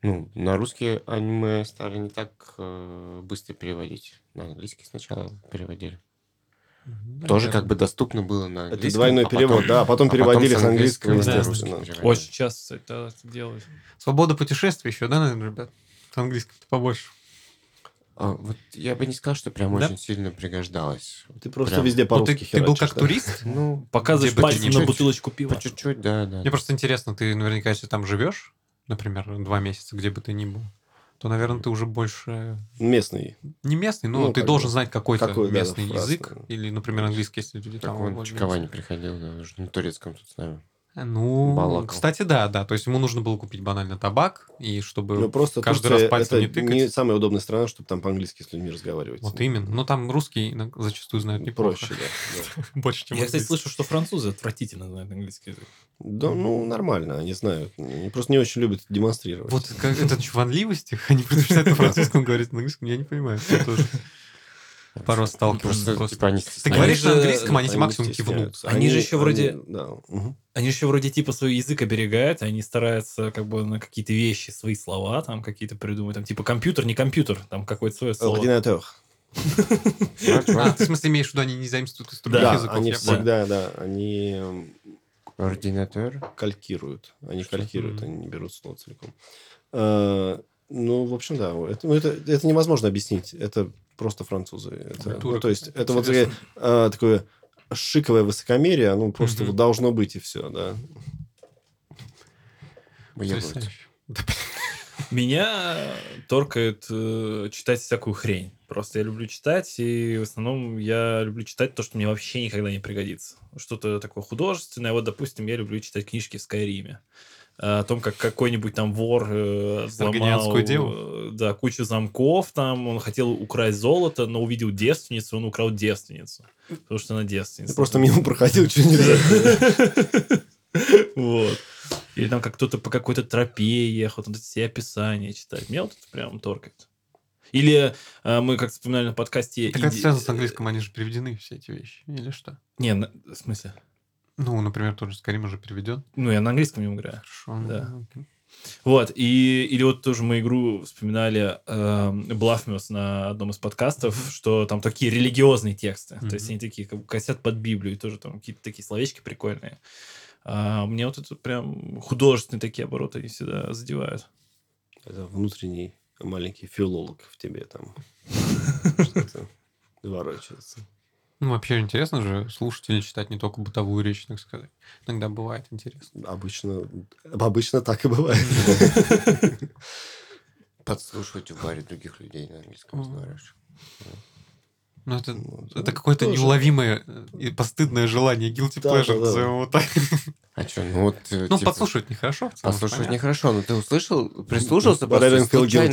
Ну, на русский аниме стали не так э, быстро переводить. На английский сначала переводили. Тоже как бы доступно было на Это английском. двойной а потом- перевод, да, а потом а переводили с с английского, на естественно. русский переводили. Очень часто это делают. Свобода путешествий еще, да, наверное, ребят? В английском побольше. А, вот я бы не сказал, что прям Да? очень сильно пригождалось. Ты просто Прям. везде Ну, по-русски ты, ты был херачишь, как да. турист? Ну, Показываешь Где бы ты пальцем на бутылочку пива. по чуть-чуть, да, да. Мне просто интересно, ты наверняка, если там живешь, например, два месяца, где бы ты ни был, то, наверное, ты уже больше Местный. не местный, но Ну, ты должен бы, знать какой-то какой, да, местный фраз, язык. да. Или, например, английский, если люди Так там... он в. Чиковане приходил, да, уже на турецком тут с нами. Ну, Балакал. кстати, да, да. То есть ему нужно было купить банально табак, и чтобы Ну, просто каждый Турция раз пальцем не это тыкать. не самая удобная страна, чтобы там по-английски с людьми разговаривать. Вот именно. Но там русский зачастую знают неплохо. Проще, да. да. Больше, чем Я, кстати, слышу, что французы отвратительно знают английский язык. Да, ну, нормально, они знают. Они просто не очень любят демонстрировать. Вот как это чванливость их, они предпочитают на французском говорить, на английском я не понимаю. Пару раз сталкивался Просто, типа, они Ты говоришь же- на английском, они Они максимум кивнут. стесняются. Они же еще вроде- они- Да. мгм. Они же вроде типа свой язык оберегают, они стараются как бы на какие-то вещи, свои слова там какие-то придумать. Там типа компьютер, не компьютер, там какое-то свое слово. Ординатор. А, ты в смысле имеешь в виду, они не заимствуют из других Да, языков? они я всегда, да, они м, Ординатор. калькируют. Они калькируют, они не берут слово целиком. А, Ну, в общем, да. Это, ну, это, это невозможно объяснить. Это просто французы. Это, Культура ну, то есть, это вот такое, а, такое шиковое высокомерие, оно просто Мгм. вот должно быть и все. Да, Меня торкает э, читать всякую хрень. Просто я люблю читать, и в основном я люблю читать то, что мне вообще никогда не пригодится. Что-то такое художественное. Вот, допустим, я люблю читать книжки в Скайриме. О том, как какой-нибудь там вор э, взломал Аргонянскую деву? э, да, кучу замков там, он хотел украсть золото, но увидел девственницу, он украл девственницу. Потому что она девственница. Ты просто мимо проходил, что нельзя. Вот. Или там как кто-то по какой-то тропе ехал, там все описания читать. Меня вот это прям торкает. Или э, мы как вспоминали на подкасте... Так это связано с английским, они же переведены, все эти вещи. Или что? Не, на- в смысле? Ну, например, тоже Скарим уже переведен. Ну, я на английском не играю. Хорошо. Да. окей. Вот, и, или вот тоже мы игру вспоминали э, Блафмус на одном из подкастов, что там такие религиозные тексты. То есть они такие, как бы косят под Библию, и тоже там какие-то такие словечки прикольные. А мне вот это прям художественные такие обороты они всегда задевают. Это внутренний маленький филолог в тебе там. Что-то ворочается. Ну, вообще интересно же слушать или читать не только бытовую речь, так сказать. Иногда бывает интересно. Обычно, обычно так и бывает. Подслушивать в баре других людей на английском разговариваешь. Ну, это, Вот, это ну, какое-то тоже. неуловимое э, и постыдное желание. Guilty Да, pleasure, да, да. назовем его так. А что, ну вот... э, Ну, типа, подслушивать нехорошо. понятно. нехорошо, но ты услышал, прислушался But просто случайно,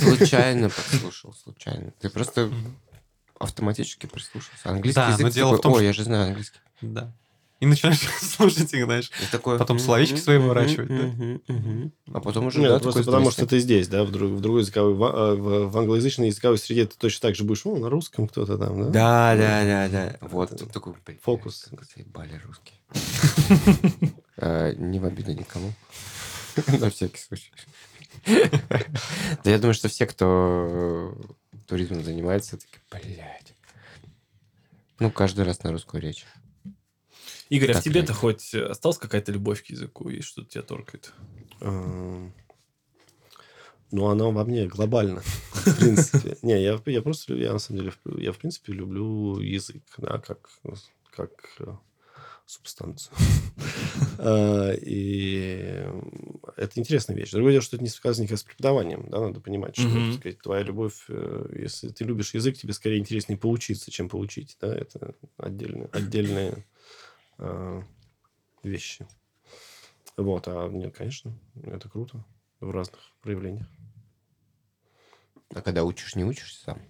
случайно подслушал, случайно. Ты просто. Автоматически прислушался. Английский Да, язык, но дело такой, в том, О, что- я же знаю английский. Да. И начинаешь слушать их, знаешь. И такой, Потом «М, словечки свои выворачивать, да? мгм, мгм». А потом уже, Нет, да, просто такой, потому что ты здесь, да, в, друг- в другой языковой, в, а, в- в англоязычной языковой среде ты точно так же будешь, о, на русском кто-то там, да? Да, да, да, да. Вот, Это тут такой, фокус. заебали русские. Э, Не в обиду никому. На всякий случай. Да я думаю, что все, кто туризмом занимается, такие, блядь. Ну, каждый раз на русскую речь. Игорь, а в Так, тебе-то хоть осталась какая-то любовь к языку и что-то тебя торкает? Эм, Ну, она во мне глобально, в принципе. Не, я, я просто, я на самом деле, в- я в принципе люблю язык, да, как, как субстанцию. А, И это интересная вещь. Другое дело, что это не связано никак с преподаванием, да, надо понимать, что, Мгм. так сказать, твоя любовь, э, если ты любишь язык, тебе скорее интереснее поучиться, чем получить, да, это отдельные, отдельные а, вещи. Вот, а нет, конечно, это круто в разных проявлениях. А когда учишь, не учишься сам?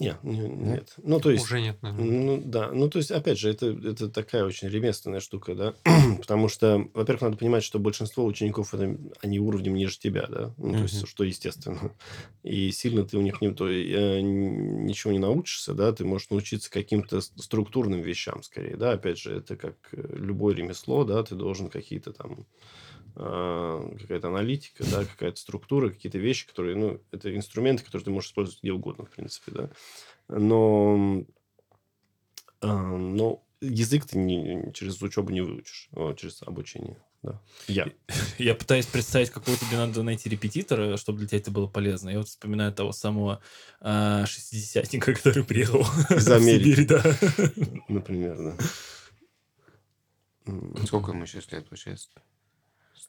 Не, не- нет. Ну, то есть... Уже нет, наверное. Ну, да. Ну, то есть, опять же, это, это такая очень ремесленная штука, да. Потому что, во-первых, надо понимать, что большинство учеников, это, они уровнем ниже тебя, да. Ну, то есть, что естественно. И сильно ты у них не, то, э, ничего не научишься, да. Ты можешь научиться каким-то структурным вещам, скорее, да. Опять же, это как э, любое ремесло, да. Ты должен какие-то там какая-то аналитика, да, какая-то структура, какие-то вещи, которые, ну, это инструменты, которые ты можешь использовать где угодно, в принципе, да. Но, а, но язык ты не, через учебу не выучишь, а, через обучение, да. Я. Я пытаюсь представить, какого тебе надо найти репетитора, чтобы для тебя это было полезно. Я вот вспоминаю того самого а, шестидесятника, который приехал Из Америки. Сибирь, да. Например, да. М, Сколько ему сейчас лет, получается?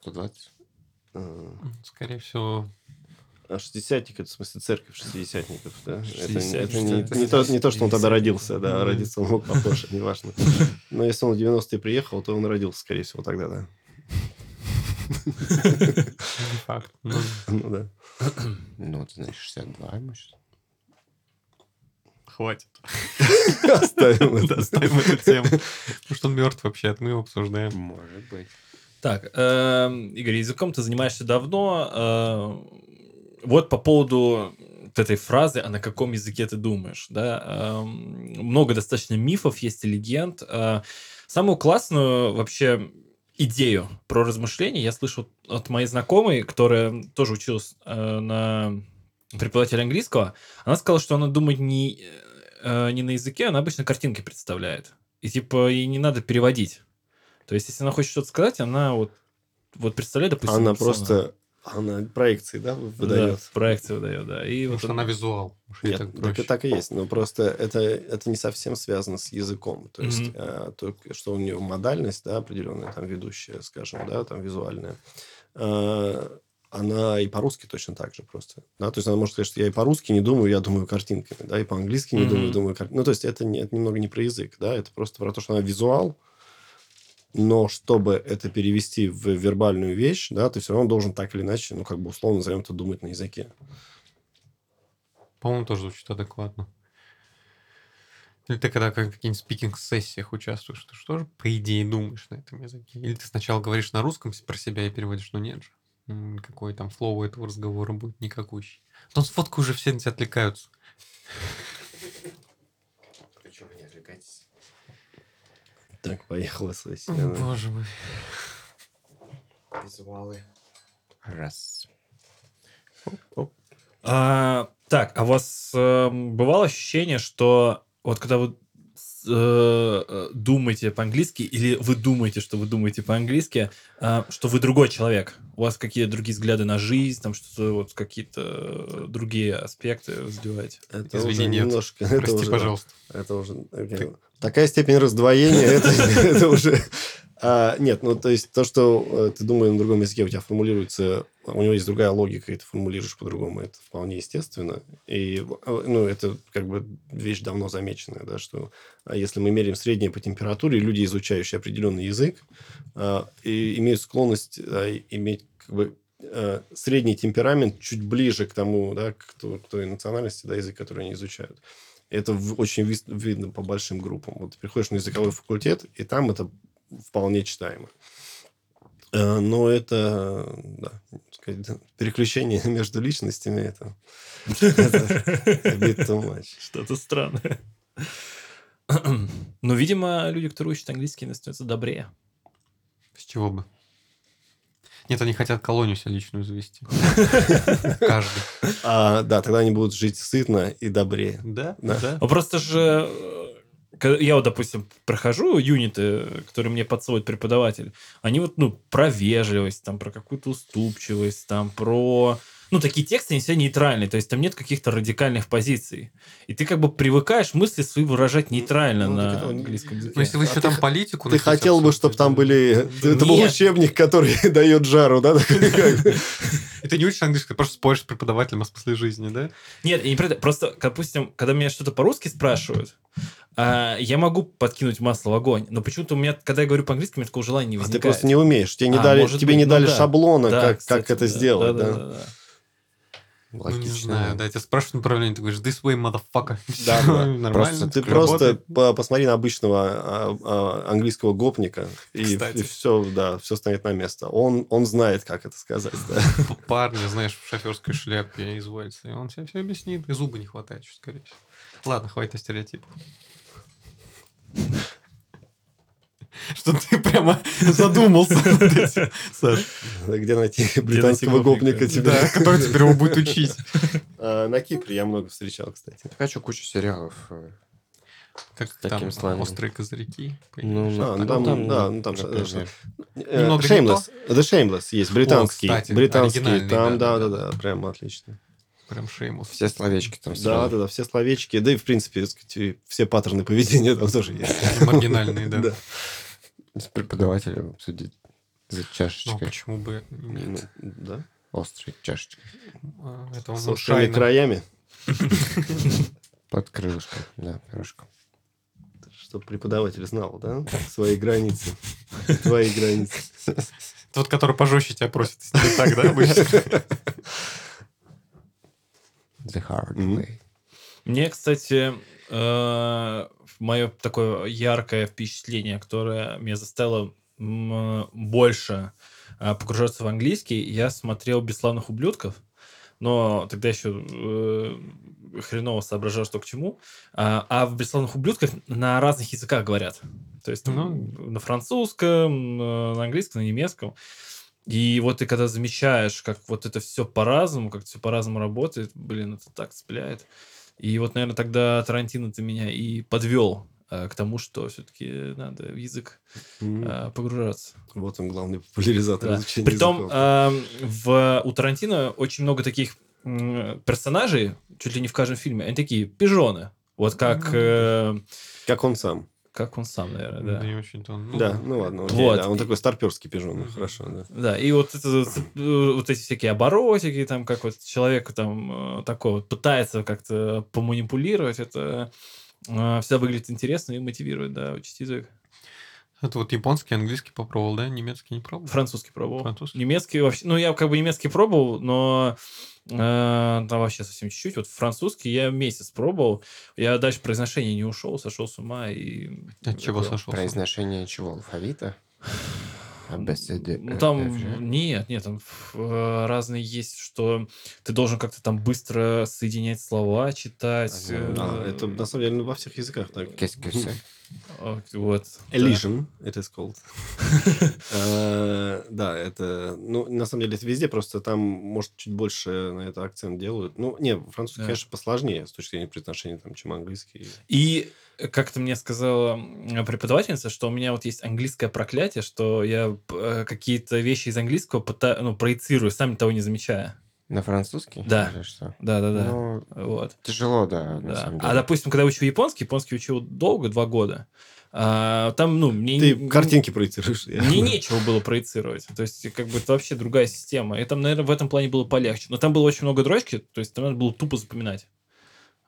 120? а, Скорее всего, А шестидесятник, это в смысле церковь шестидесятников, да? Это, это не, не то, не то, что он тогда родился, да, Мгм. родиться он мог попозже, неважно. Но если он в 90-е приехал, то он родился, скорее всего, тогда, да. не факт. Ну, Ну да. Ну, ты знаешь, 62 ему сейчас. хватит. Оставим это. Оставим эту тему. Потому что он мертв вообще, мы его обсуждаем. Может быть. Так, эм, Игорь, языком ты занимаешься давно. э, Вот по поводу вот этой фразы, а на каком языке ты думаешь, да? эм, Много достаточно мифов есть и легенд. Э, Самую классную вообще идею про размышления я слышал от моей знакомой, которая тоже училась э, на преподавателя английского. Она сказала, что она думает не, э, не на языке, она обычно картинки представляет. И типа ей не надо переводить. То есть, если она хочет что-то сказать, она вот, вот представляет, допустим... Она просто Она проекции, да, выдает? Да, проекции выдает, да. И Потому вот она визуал. Ей Нет, так так, проще. и так и есть. Но просто это, это не совсем связано с языком. То есть, Мгм. э, то, что у нее модальность, да, определенная, там, ведущая, скажем, да, там, визуальная, э, она и по-русски точно так же просто. Да? То есть, она может сказать, что я и по-русски не думаю, я думаю картинками, да, и по-английски не Мгм. думаю, думаю картинками. Ну, то есть, это, не, это немного не про язык, да, это просто про то, что она визуал, но чтобы это перевести в вербальную вещь, да, ты все равно должен так или иначе, ну, как бы условно назовем это, думать на языке. По-моему, тоже звучит адекватно. Или ты когда как в каких-нибудь спикинг-сессиях участвуешь, ты что же, по идее, думаешь на этом языке? Или ты сначала говоришь на русском про себя и переводишь, ну нет же. Какой там флоу у этого разговора будет никакущий. Потом с фоткой уже все на тебя отвлекаются. Почему вы не отвлекаетесь? Так, поехала сессия. О. Боже мой. Визуалы. Раз. А, так, а у вас эм, бывало ощущение, что вот когда вы э, э, думаете по-английски, или вы думаете, что вы думаете по-английски, а, что вы другой человек? У вас какие-то другие взгляды на жизнь, там что-то вот какие-то э, другие аспекты вы задеваете? Это Извини, уже нет. немножко... это Прости, уже- пожалуйста. Это уже... окей. Такая степень раздвоения, это, уже... А, нет, ну, то есть то, что э, ты думаешь на другом языке, у тебя формулируется... У него есть другая логика, и ты формулируешь по-другому. Это вполне естественно. И, э, ну, это как бы вещь давно замеченная, да, что а, если мы меряем среднее по температуре, люди, изучающие определенный язык, а, и имеют склонность иметь как бы средний темперамент чуть ближе к тому, да, к той национальности, да, язык, который они изучают. Это очень видно по большим группам. Вот ты приходишь на языковой факультет, и там это вполне читаемо. Э, Но это, да, так сказать, переключение между личностями, это, это. Что-то странное. Ну, видимо, люди, которые учат английский, становятся добрее. С чего бы? Нет, они хотят колонию себе личную завести. Каждый. А, да, тогда они будут жить сытно и добрее. Да? Да. Ну, просто же, э, когда я вот, допустим, прохожу юниты, которые мне подсовывает преподаватель, они вот, ну, про вежливость, там, про какую-то уступчивость, там, про... Ну, такие тексты, они все нейтральные, то есть там нет каких-то радикальных позиций. И ты как бы привыкаешь мысли свои выражать нейтрально Ну, на это английском языке. Ну, если вы А еще ты там х- политику... Ты хотел бы, чтобы там были... Это был Нет. учебник, который дает жару, да? И ты не учишь английский, ты просто споришь с преподавателем о смысле жизни, да? Нет, я не про это. Просто, допустим, когда меня что-то по-русски спрашивают, а, я могу подкинуть масло в огонь, но почему-то у меня, когда я говорю по-английски, у меня такого желания не А ты возникает. просто не умеешь. Тебе не А, дали, тебе быть, не ну дали да. шаблона, Да, как, кстати, как это да, сделать. да, Да, да, да, да. Ну, не Логично. знаю, да, тебя спрашивают направление, ты говоришь, this way, motherfucker. Да, да. Нормально. Просто ты просто работает. по- посмотри на обычного а, а, английского гопника, и, Кстати. все, да, все станет на место. Он, он знает, как это сказать. да. Парни, знаешь, в шоферской шляпе изводится, и он тебе все объяснит, и зуба не хватает, чуть скорее всего. Ладно, хватит стереотипов. Что ты прямо задумался Саш. Где найти британского гопника? Да, который теперь его будет учить. А, На Кипре я много встречал, кстати. Так хочу кучу сериалов. э, Как таким там острые козырьки. Ну, А, ну, ну, там, да, ну, ну, там ш- например. Э, Немного не Shameless. The Shameless есть, британский. кстати, британский, там, да, да, да, да, прям отлично. Прям шеймус. Все словечки там Да, да, да, все словечки, да и, в принципе, все паттерны поведения там тоже есть. Маргинальные, да. С преподавателем обсудить за Ну, чашечкой. почему бы и Ну, нет? Да. Острой чашечкой. А, Это он С острыми краями, Под крылышком. Да, пирожком. чтобы преподаватель знал, да, свои границы. Твои границы. Тот, который пожестче тебя просит, если не так, да, обычно? The hard way. Мне, кстати, мое такое яркое впечатление, которое меня заставило больше а, погружаться в английский, я смотрел «Бесславных ублюдков», но тогда еще э, хреново соображал, что к чему. А, а в «Бесславных ублюдках» на разных языках говорят. То есть там Ну. на французском, на на английском, на немецком. И вот ты когда замечаешь, как вот это все по-разному, как все по-разному работает, блин, это так цепляет. И вот, наверное, тогда Тарантино ты меня и подвел э, к тому, что все-таки надо в язык э, погружаться. Вот он, главный популяризатор Да. изучения Притом эм, в, у Тарантино очень много таких персонажей, чуть ли не в каждом фильме, они такие пижоны. Вот как, э, Как он сам. Как он сам, наверное, Да да. не очень-то. он- да, ну ладно. окей, Вот. да, он такой старперский пижон. ну, Хорошо, да. Да, и вот, это, вот, эти всякие оборотики, там, как вот человек там э, такой вот пытается как-то поманипулировать, это э, всегда выглядит интересно и мотивирует, да, учить язык. Это вот японский, английский попробовал, да? Немецкий не пробовал? Французский пробовал. Французский? Немецкий вообще... Ну, я как бы немецкий пробовал, но там вообще совсем чуть-чуть. Вот французский я месяц пробовал. Я дальше произношение не ушел, сошел с ума и... От чего это- сошел? Произношение чего? Алфавита? Ну, Э, там нет, нет, там э, разные есть, что ты должен как-то там быстро соединять слова, читать. А, э, это на самом деле ну, во всех языках так. Вот. да. Elision, it is called. Э, Да, это, ну, на самом деле, это везде, просто там, может, чуть больше на это акцент делают. Ну, не, французский, Да. конечно, посложнее с точки зрения произношения, там, чем английский. И как-то мне сказала преподавательница, что у меня вот есть английское проклятие, что я э, какие-то вещи из английского ну, проецирую, сам того не замечая. На французский? Да. Или что? Да-да-да. Ну, вот. тяжело, да, на Да. самом А, деле. допустим, когда учил японский, японский учил долго, два года, а, там, ну, мне... Ты не- картинки проецируешь. я- Мне нечего было проецировать. То есть, как бы, это вообще другая система. И там, наверное, в этом плане было полегче. Но там было очень много дрочки, то есть, там надо было тупо запоминать.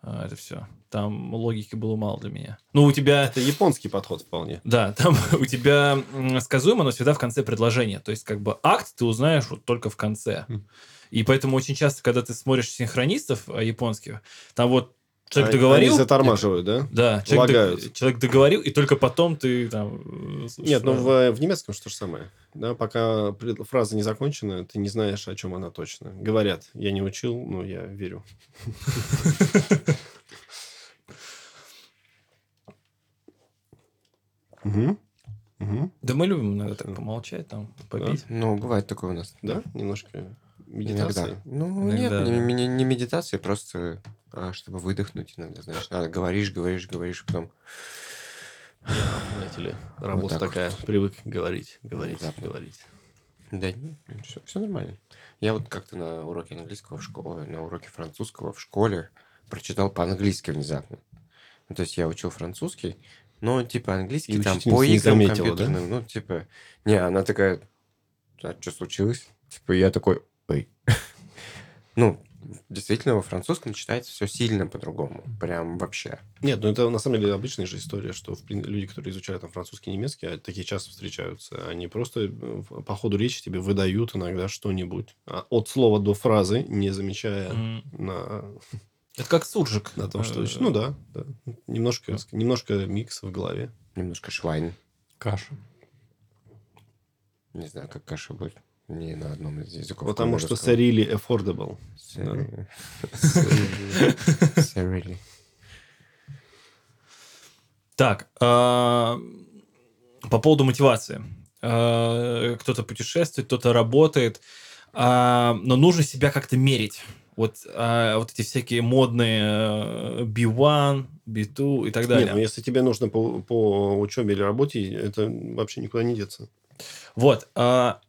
А, это все. Там логики было мало для меня. Ну, у тебя... Это японский подход вполне. Да, там у тебя сказуемо, но всегда в конце предложения. То есть, как бы, акт ты узнаешь вот только в конце. И поэтому очень часто, когда ты смотришь синхронистов э, японских, там вот человек Они- договорил... Они затормаживают, да? Да, человек, дог- человек договорил, и только потом ты там... э, слушаешь Нет, ну в, в немецком что же самое. Да, пока фраза не закончена, ты не знаешь, о чем она точно. Говорят, я не учил, но я верю. Мгм. Мгм. Да мы любим иногда так помолчать, там, попить. Ну, бывает такое у нас. Да, немножко медитации. Иногда. Ну, Иногда, нет, не, да. не- не медитация, просто а, чтобы выдохнуть иногда, знаешь. Надо говоришь, говоришь, говоришь, потом... Знаете ли, работа так вот. такая, привык говорить, говорить, Внезапно. говорить. Да нет, все, нормально. Я вот как-то на уроке английского в школе, на уроке французского в школе прочитал по-английски внезапно. Ну, то есть я учил французский, но типа английский И там по не играм заметила, да? компьютерным, ну типа... Не, она такая, а что случилось? Типа я такой, ой. Ну, действительно, во французском читается все сильно по-другому. Прям вообще. Нет, ну это на самом деле обычная же история, что в люди, которые изучают там французский, немецкий, а такие часто встречаются, они просто э, по ходу речи тебе выдают иногда что-нибудь а от слова до фразы, не замечая М. на, Это как суржик. на том, что Э. Ну да, да. Немножко, Да. немножко микс в голове. Немножко швайн. Каша. Не знаю, как каша будет. Не на одном из языков. Потому что really affordable. Серили. Так, а, по поводу мотивации. А, Кто-то путешествует, кто-то работает, а, но нужно себя как-то мерить. Вот, а, вот эти всякие модные э, B1, B2 и так далее. Нет, ну если тебе нужно по, по учебе или работе, это вообще никуда не деться. Вот. а,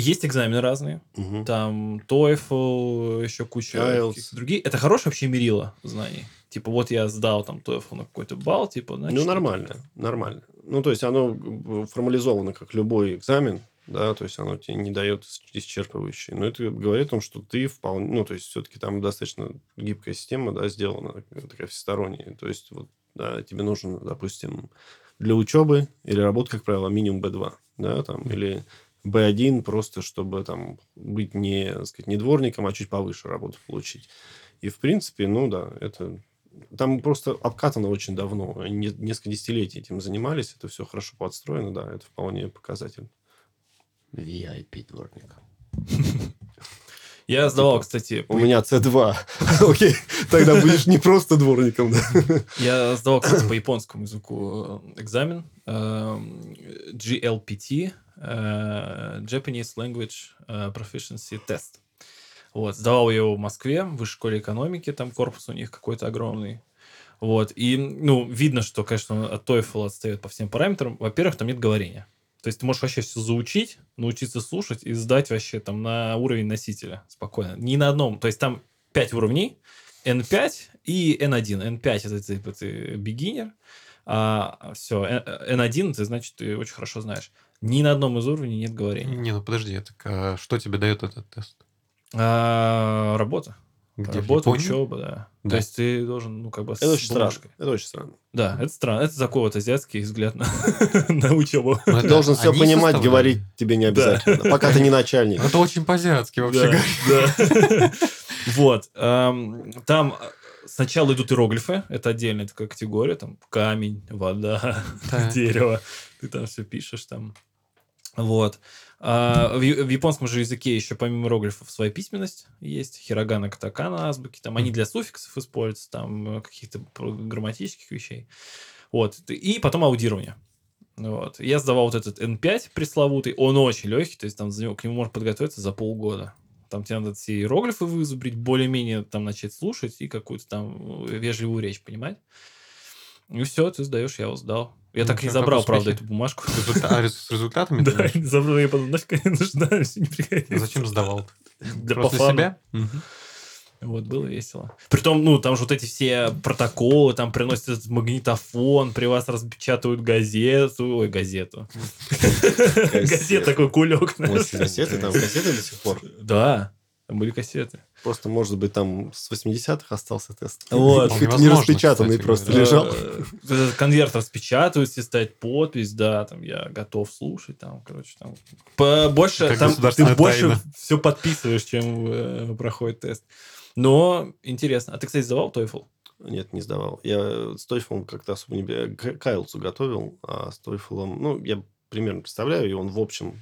есть экзамены разные. Мгм. Там TOEFL, еще куча IELTS. других. Это хорошее вообще мерило знаний. Типа, вот я сдал там TOEFL на какой-то балл, типа, значит... Ну, нормально, нормально. Ну, то есть, оно формализовано как любой экзамен, да, то есть, оно тебе не дает ис- исчерпывающий. Но это говорит о том, что ты вполне... Ну, то есть, все-таки там достаточно гибкая система, да, сделана, такая всесторонняя. То есть, вот, да, тебе нужно, допустим, для учебы или работы, как правило, минимум B2, да, там, или B1 просто, чтобы там быть не, так сказать, не дворником, а чуть повыше работу получить. И, в принципе, ну, да, это там просто обкатано очень давно. Они несколько десятилетий этим занимались. Это все хорошо подстроено, да, это вполне показатель. VIP дворник. Я сдавал, Типа, кстати, У меня C2. Окей, тогда будешь не просто дворником. Я сдавал, кстати, по японскому языку э, экзамен. эм, GLPT, э, Japanese Language э, Proficiency Test. Вот, сдавал его в Москве, в высшей школе экономики, там корпус у них какой-то огромный. Вот, и, ну, видно, что, конечно, он от TOEFL отстает по всем параметрам. Во-первых, там нет говорения. То есть ты можешь вообще все заучить, научиться слушать и сдать вообще там на уровень носителя спокойно. Ни на одном. То есть там 5 уровней, N5 и N1. N5 это типа ты beginner, а все, N1 это значит ты очень хорошо знаешь. Ни на одном из уровней нет говорения. Не, ну подожди, так а что тебе дает этот тест? А, работа. Где, Работа, учеба, да. Да. То есть ты должен, ну, как бы... Это с очень странно. бумажкой. Это очень странно. Да, это странно. Это такой вот азиатский взгляд на, на учебу. Ну, Ты это должен все они понимать, составляли. говорить тебе не обязательно. Пока ты не начальник. Это очень по-азиатски вообще Да, да. Вот. Там сначала идут иероглифы, это отдельная такая категория, там камень, вода, дерево, ты там все пишешь там. Вот. А в, в японском же языке еще помимо иероглифов своя письменность есть. Хирогана, катакана, азбуки. Там они для суффиксов используются, там э, каких-то грамматических вещей. Вот. И потом аудирование. Вот. Я сдавал вот этот N5 пресловутый. Он очень легкий, то есть там за него, к нему можно подготовиться за полгода. Там тебе надо все иероглифы вызубрить, более-менее там начать слушать и какую-то там э, вежливую речь понимать. И все, ты сдаешь, я его сдал. Я Ну, так и не забрал, правда, эту бумажку. А, с результатами? Да, не забрал, я подумал, нафиг не нужна, все не пригодится. Зачем сдавал? Для Просто себя? Вот, было весело. Притом, ну, там же вот эти все протоколы, там приносят этот магнитофон, при вас распечатывают газету, ой, газету. Газет такой кулек. Кассеты там, кассеты до сих пор. Да, там были кассеты. Просто, может быть, там с 80-х остался тест. Вот. Вполне не распечатанный кстати просто говоря. лежал. Э, этот Конверт распечатывают, все ставят подпись, да, там я готов слушать, там, короче, там. Больше, там ты больше тайна. все подписываешь, чем э, проходит тест. Но интересно. А ты, кстати, сдавал TOEFL? Нет, не сдавал. Я с TOEFL как-то особо не... бе- К к IELTS готовил, а с TOEFL... Ну, я примерно представляю, и он, в общем,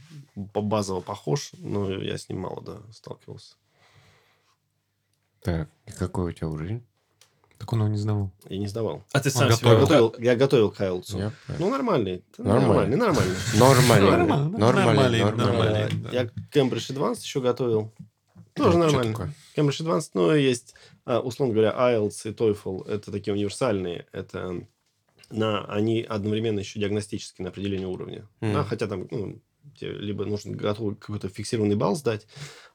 по- базово похож, но я с ним мало, да, сталкивался. Так, и какой у тебя уровень? Так он его не сдавал. Я не сдавал. А ты сам Я себя готовил, я готовил к IELTS. Я Ну, нормальный. Нормальный. Нормальный, нормальный. Нормально. Нормально, Нормально. нормально, Нормально. А, да. Я Cambridge Advanced еще готовил. Тоже Чё нормально. Cambridge Advanced, ну, есть, а, условно говоря, IELTS и TOEFL. Это такие универсальные. Это на, они одновременно еще диагностические на определение уровня. Мгм. Да, хотя там ну, тебе либо нужно готовый какой-то фиксированный балл сдать.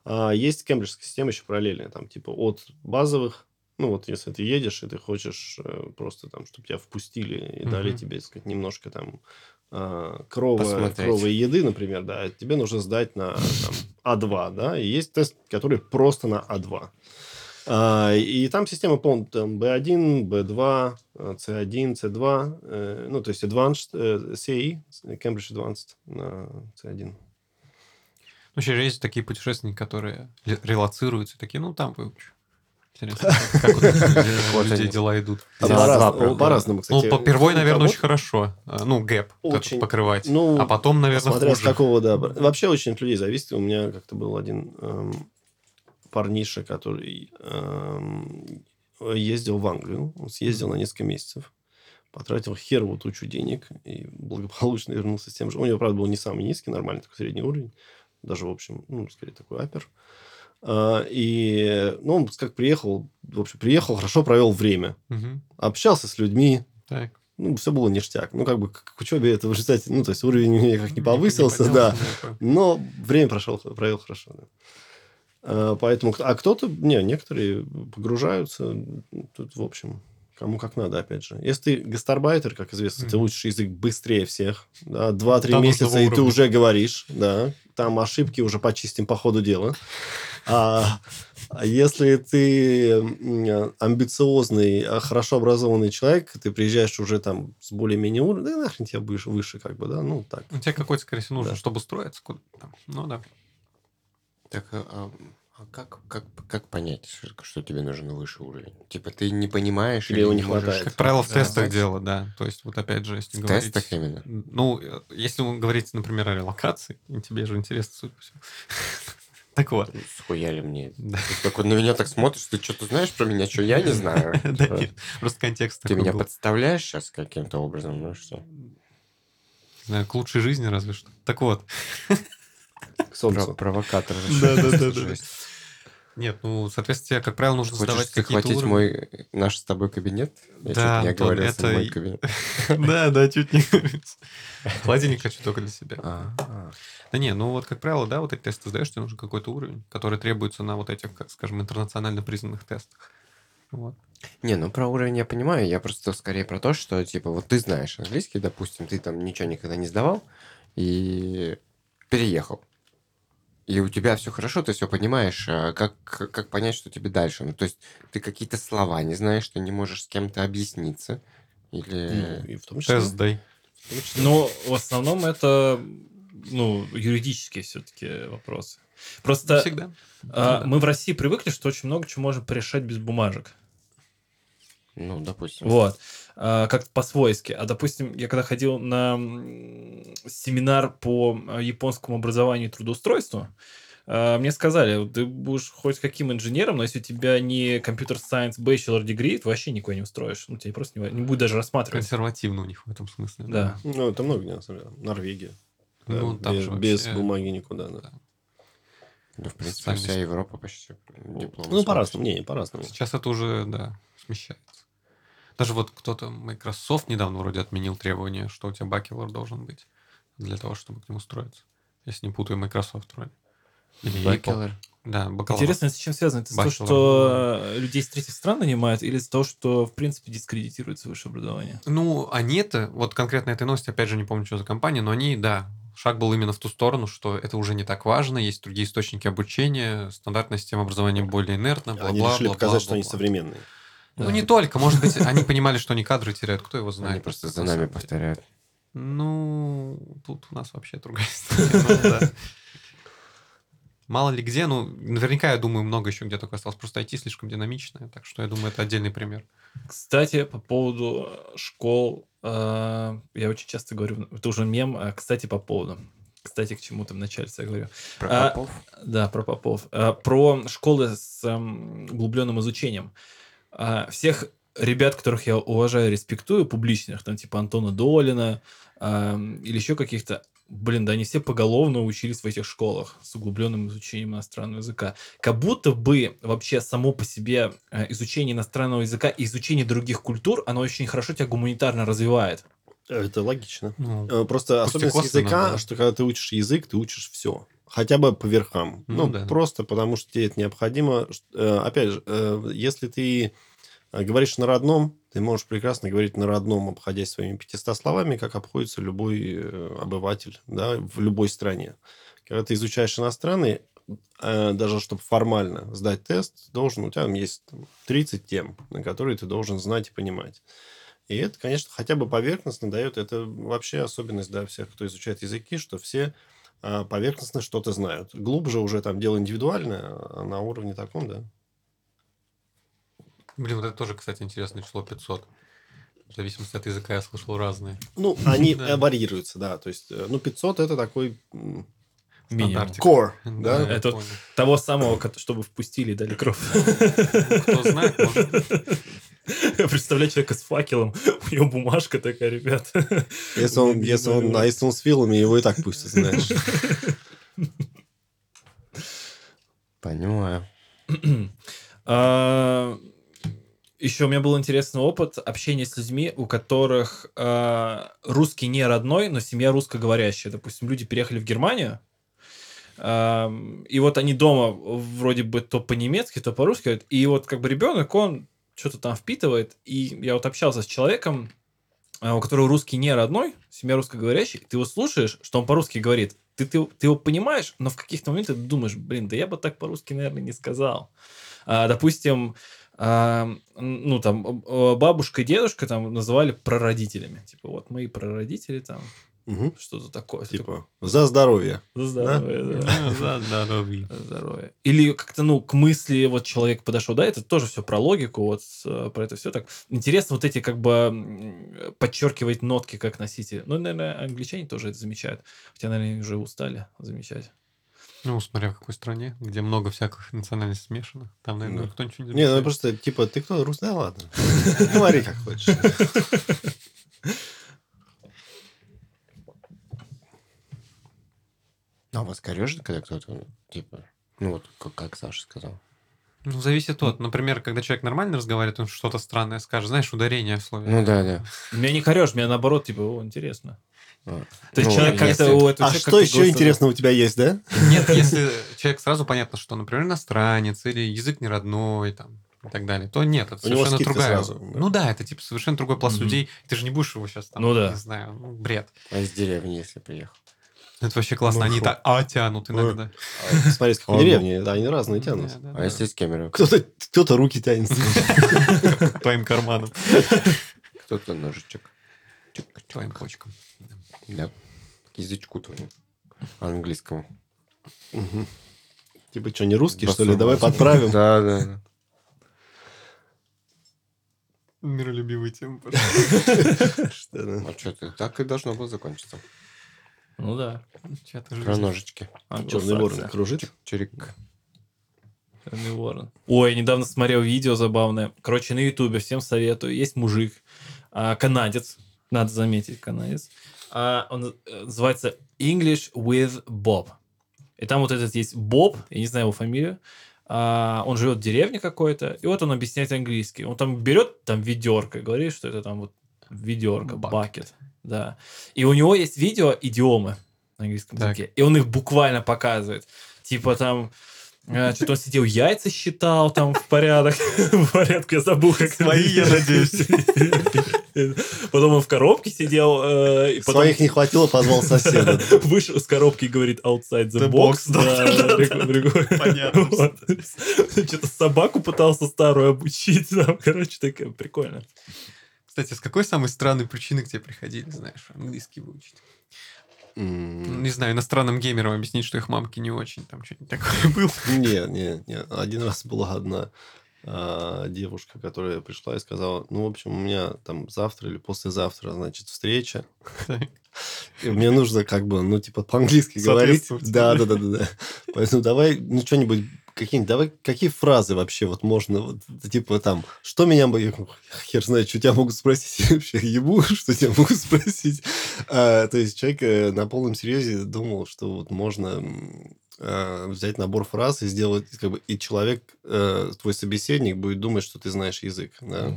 А есть кембриджская система еще параллельная. Там типа от базовых ну, вот если ты едешь, и ты хочешь э, просто там, чтобы тебя впустили и дали Мгм. тебе, так сказать, немножко там а, крова, Посмотреть. кровой еды, например, да, тебе нужно сдать на там, А2, да, и есть тест, который просто на А2. А, и там система полная, там B1, B2, э, C1, C2, э, ну, то есть Advanced, э, CAE, Cambridge Advanced на C1. Ну, еще же есть такие путешественники, которые релацируются, такие, ну, там выучу. Интересно, как- у людей дела идут. Да, по-разному, два прохода. по-разному, Ну, кстати. по первой, наверное, очень хорошо. А, Ну, гэп Очень. покрывать. Ну, А потом, наверное, Смотря с какого, да. Вообще очень от людей зависит. У меня как-то был один эм, парниша, который эм, ездил в Англию. Он съездил на несколько месяцев. Потратил херовую тучу денег. И благополучно вернулся с тем же. У него, правда, был не самый низкий, нормальный, такой средний уровень. Даже, в общем, ну, скорее, такой апер. А, и, ну, он как приехал, в общем, приехал, хорошо провел время. Мгм. Общался с людьми, Так. ну, все было ништяк. Ну, как бы к, к учебе это в результате, ну, то есть уровень у меня как не повысился, поднялся, да. Но время прошел, провел хорошо. да. А, Поэтому, а кто-то, не, некоторые погружаются, тут, в общем, кому как надо, опять же. Если ты гастарбайтер, как известно, ты Мгм. учишь язык быстрее всех, да, 2-3 До месяца, и ты уровня. уже говоришь, да, там ошибки уже почистим по ходу дела. А, а если ты амбициозный, а хорошо образованный человек, ты приезжаешь уже там с более-менее уровнем, да нахрен тебе выше, выше как бы, да, ну так. У тебя какой-то, скорее всего, нужно, Да. чтобы устроиться куда-то. Ну, да. Так, а, а- а как, как, как понять, что, что тебе нужен выше уровень? Типа ты не понимаешь Или его не можешь хватает. Как правило, в Да. тестах дело, да. То есть, вот опять же, если В говорить... тестах именно? Ну, э, если вы говорите, например, о релокации, и тебе же интересно, судя по всему. Так вот. Ну, Схуяли мне. Да. Ты такой на меня так смотришь, ты что-то знаешь про меня, что я не знаю? Да Типа, нет, просто контекст Ты меня подставляешь сейчас каким-то образом, ну что? Не знаю, к лучшей жизни разве что. Так вот. Солнцу. Про- Провокатор. Да-да-да-да. Жесть. Нет, ну, соответственно, тебе, как правило, нужно Хочешь сдавать какие-то уровни. мой, наш с тобой кабинет? Я Да, не Антон, оговорился, это мой кабинет. Да, да, чуть не. Холодильник хочу только для себя. А, а. Да не, ну вот, как правило, да, вот эти тесты сдаешь, тебе нужен какой-то уровень, который требуется на вот этих, как скажем, интернационально признанных тестах. Вот. Не, ну про уровень я понимаю, я просто скорее про то, что, типа, вот ты знаешь английский, допустим, ты там ничего никогда не сдавал и переехал. И у тебя все хорошо, ты все понимаешь, а как, как понять, что тебе дальше? Ну, то есть ты какие-то слова не знаешь, ты не можешь с кем-то объясниться. Или... Ну, и в том числе... Тест числе- Но в основном это ну, юридические все-таки вопросы. Просто всегда. а, мы в России привыкли, что очень много чего можем порешать без бумажек. Ну, допустим. Вот. А, Как-то по-свойски. А, допустим, я когда ходил на семинар по а, японскому образованию и трудоустройству, а, мне сказали, ты будешь хоть каким инженером, но если у тебя не компьютер science bachelor degree, ты вообще никуда не устроишь. Ну, тебя просто не, не будет даже рассматривать. Консервативно у них в этом смысле. Да. Ну, это много на самом деле. Норвегия. Да, Ну, там без, же без вообще- бумаги никуда, да. Ну, в принципе, Специальность. вся Европа почти диплом. Ну, по-разному. Не, по-разному. Сейчас это уже, да, смещается. Даже вот кто-то, Microsoft недавно вроде отменил требование, что у тебя бакелор должен быть для того, чтобы к нему устроиться. Если не путаю, Microsoft вроде. Или Apple. Бакелор. Да, бакалавр. Интересно, это с чем связано? Это с того, Bachelor. что людей из третьих стран нанимают, или того, что, в принципе, дискредитируется высшее образование? Ну, они-то, вот конкретно этой новости, опять же, не помню, что за компания, но они, да, шаг был именно в ту сторону, что это уже не так важно, есть другие источники обучения, стандартная система образования более инертна, бла-бла, Они решили бла-бла, показать, что они современные. Ну, не только, может быть, они понимали, что они кадры теряют, кто его знает. Они просто за на нами повторяют. Ну, тут у нас вообще другая история. ну. Мало ли где, ну, наверняка, я думаю, много еще где только осталось. Просто IT слишком динамичное, так что я думаю, это отдельный пример. Кстати, по поводу школ, э, я очень часто говорю, это уже мем, а, кстати, по поводу. Кстати, к чему там вначале я говорю. Про А, попов? Да, про Попов. А, Про школы с эм, углубленным изучением. А, Всех ребят, которых я уважаю, респектую, публичных, там типа Антона Долина ам, или еще каких-то, блин, да они все поголовно учились в этих школах с углубленным изучением иностранного языка. Как будто бы вообще само по себе э, изучение иностранного языка и изучение других культур, оно очень хорошо тебя гуманитарно развивает. Это логично. Ну, Э, Просто особенность языка, да. что когда ты учишь язык, ты учишь все. Хотя бы по верхам. Ну Ну, да. просто потому что тебе это необходимо. Э, Опять же, э, если ты э, говоришь на родном, ты можешь прекрасно говорить на родном, обходясь своими 500 словами, как обходится любой обыватель да, в любой стране. Когда ты изучаешь иностранный, даже чтобы формально сдать тест, должен, у тебя там есть там, 30 тем, на которые ты должен знать и понимать. И это, конечно, хотя бы поверхностно дает. Это вообще особенность да, всех, кто изучает языки, что все поверхностно что-то знают. Глубже уже там дело индивидуальное, а на уровне таком, да. блин, вот это тоже, кстати, интересное число 500. В зависимости от языка я слышал разные. Ну, они Да. э, варьируются, да. То есть, э, ну, 500 это такой Минимум. Core, Да, да. Это- понял. Того самого, чтобы впустили и дали кровь. Кто знает, может. Представляю человека с факелом, у него бумажка такая, ребят. Если он, если он, а если он с филами, его и так пустят, знаешь. Понимаю. Еще у меня был интересный опыт общения с людьми, у которых а, русский не родной, но семья русскоговорящая. Допустим, люди переехали в Германию, а, и вот они дома вроде бы то по-немецки, то по-русски, говорят, и вот как бы ребенок, он что-то там впитывает, и я вот общался с человеком, а, у которого русский не родной, семья русскоговорящая, ты его слушаешь, что он по-русски говорит, ты, ты, ты его понимаешь, но в каких-то моментах ты думаешь, блин, да я бы так по-русски, наверное, не сказал. А, допустим, а, ну, там, бабушка и дедушка там называли прародителями. Типа, вот мои прародители там, Мгм. что-то такое. Типа, за здоровье. «За здоровье, да. Да, да. За здоровье. Или как-то, ну, к мысли вот человек подошел, да, это тоже все про логику, вот э, про это все так. Интересно вот эти как бы подчеркивать нотки как носители. Ну, наверное, англичане тоже это замечают. Хотя, наверное, они уже устали замечать. Ну, смотря в какой стране, где много всяких национальностей смешанных, там, наверное, Да. никто ничего не Не, ну просто, типа, ты кто, рус? Да ладно. Говори как хочешь. А у вас корежит, когда кто-то, типа, ну вот, как, как Саша сказал? Ну, зависит от. Например, когда человек нормально разговаривает, он что-то странное скажет. Знаешь, ударение в слове. Ну да, да. Меня не корешь, меня наоборот, типа, о, интересно. А. То есть Ну, человек как-то если- у этого А человека что как-то еще интересного у тебя есть, да? Нет, если человек сразу понятно, что, например, иностранец или язык не родной, там, и так далее, то нет, это У совершенно другая. сразу, да. Ну да, это типа совершенно другой пласт Мгм. людей. Ты же не будешь его сейчас там, Ну да. не знаю, ну, бред. А из деревни, если приехал. Это вообще классно. Ну, Они шо. так а тянут иногда. Смотри, с какой Ладно. деревни, да, они разные тянут. А если из Кемерово? Кто-то кто руки тянет. Твоим карманам, Кто-то ножичек. к твоим почкам. Да. К язычку твоему. Английскому. Типа, что, не русский, что ли? Давай подправим. Да, да, да. Миролюбивые темы. Что, да. А что ты? Так и должно было закончиться. Ну да. Про ножички. Черный ворон кружит. Чирик. Черный ворон. Ой, я недавно смотрел видео забавное. Короче, на Ютубе всем советую. Есть мужик, а, канадец, надо заметить, канадец. А, он э, называется English with Bob. И там вот этот есть Боб, я не знаю его фамилию. А, он живет в деревне какой-то, и вот он объясняет английский. Он там берет там ведерко и говорит, что это там вот ведерко, бакет. Да. И у него есть видео идиомы на английском Так. языке. И он их буквально показывает. Типа там э, что-то он сидел, яйца считал там в порядок. В порядке, я забыл, как Свои, я надеюсь. Потом он в коробке сидел. э, и потом Своих не хватило, позвал соседа. Вышел из коробки и говорит outside the, The box. box, да, да. Понятно. Вот. Что-то собаку пытался старую обучить. там, Короче, такая прикольно. Кстати, с какой самой странной причины к тебе приходили, знаешь, английский выучить? М, Не знаю, иностранным геймерам объяснить, что их мамки не очень, там что-нибудь такое было. Не, не, не. Один раз была одна а, девушка, которая пришла и сказала, ну, в общем, у меня там завтра или послезавтра, значит, встреча. И мне нужно как бы, ну, типа, по-английски говорить. Да, да, да, да, да. Поэтому давай, ну, что-нибудь, какие-нибудь, давай, какие фразы вообще вот можно, вот, типа, там, что меня, хер знает, что тебя могут спросить, Я вообще ебу, что тебя могут спросить. А, то есть человек э, на полном серьезе думал, что вот можно э, взять набор фраз и сделать, как бы, и человек, э, твой собеседник будет думать, что ты знаешь язык, да.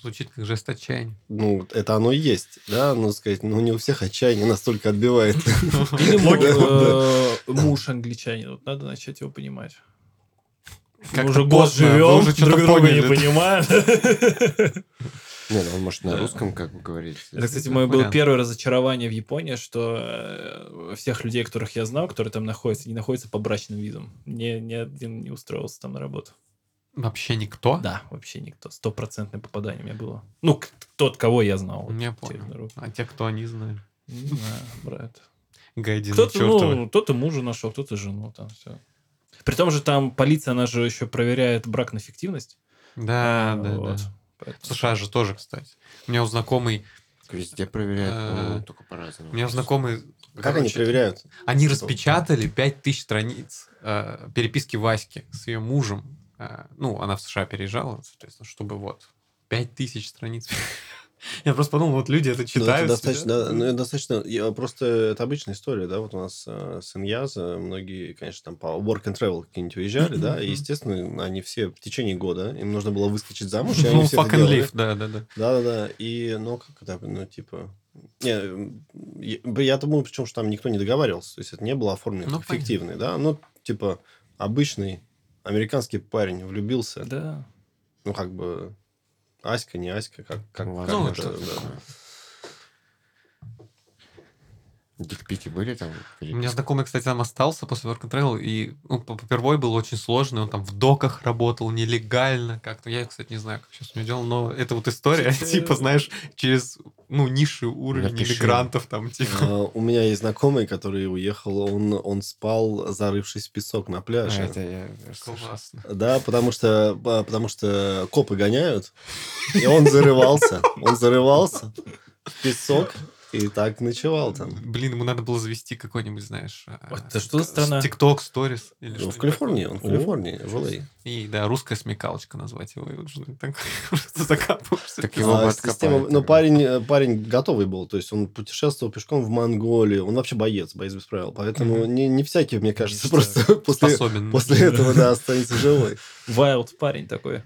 Звучит как жест отчаяния. Ну, это оно и есть, да, ну, сказать, ну, не у всех отчаяние настолько отбивает. Или э, муж англичанин. Вот надо начать его понимать. Мы Как-то уже год поздно, вы живем, уже что-то друг друга не поняли. понимаем. Не, ну он может на русском как бы говорить. Это, кстати, мое было первое разочарование в Японии, что э, всех людей, которых я знал, которые там находятся, не находятся по брачным визам. Ни, ни один не устроился там на работу. Вообще никто? Да, вообще никто. Стопроцентное попадание у меня было. Ну, тот, кого я знал. вот, Я через понял. А те, кто не знают? Не знаю, брат. Гайдины Кто-то, ну, кто-то мужа нашел, кто-то жену там все. При том же там полиция, она же еще проверяет брак на фиктивность. Да, да, Вот. да. Поэтому- В США же тоже, кстати. У меня у знакомый... Везде проверяют, ну, только по-разному. У меня знакомый... Как они короче, проверяют? Они распечатали 5000 страниц э, переписки Васьки с ее мужем. Э, ну, она в США переезжала, соответственно, чтобы вот 5000 страниц. Я просто подумал, вот люди это Ну, читают. это достаточно, да, ну, это достаточно, я- просто это обычная история, да, вот у нас э, с Иньяза многие, конечно, там по work and travel какие-нибудь уезжали, да, и, естественно, они все в течение года, им нужно было выскочить замуж, и они Ну, все это fuck and делали. leave, да, да, да. Да-да-да, и, ну, как это, ну, типа... Не, я, я думаю, причем, что там никто не договаривался, то есть это не было оформлено Ну, как фиктивный, да, ну, типа, обычный американский парень влюбился, Да. ну, как бы, Аська, не Аська, как, как, Ну, как это, что-то да. такое. Дикпики были там? У меня знакомый, кстати, там остался после Work and Travel, и ну, по- попервой был очень сложный, он там в доках работал нелегально как-то. Я, кстати, не знаю, как сейчас у него делал, но это вот история, типа, знаешь, через, ну, низший уровень Напиши. иммигрантов там, типа. А, У меня есть знакомый, который уехал, он, он спал, зарывшись в песок на А, пляже. это я. Классно. Да, потому что, а, потому что копы гоняют, и он зарывался, он зарывался в песок И так ночевал там. Блин, ему надо было завести какой-нибудь, знаешь... а, Вот это что за страна? ТикТок, сторис. или Ну, в Калифорнии, он в. Калифорнии, в LA. такое. И, да, русская смекалочка назвать его. И вот что так просто закапываешься. Так его А система-. Но парень, э, парень готовый был. То есть он путешествовал пешком в Монголию. Он вообще боец, боец без правил. Поэтому не, не всякий, мне кажется, просто после, после этого да, останется живой. Wild парень такой.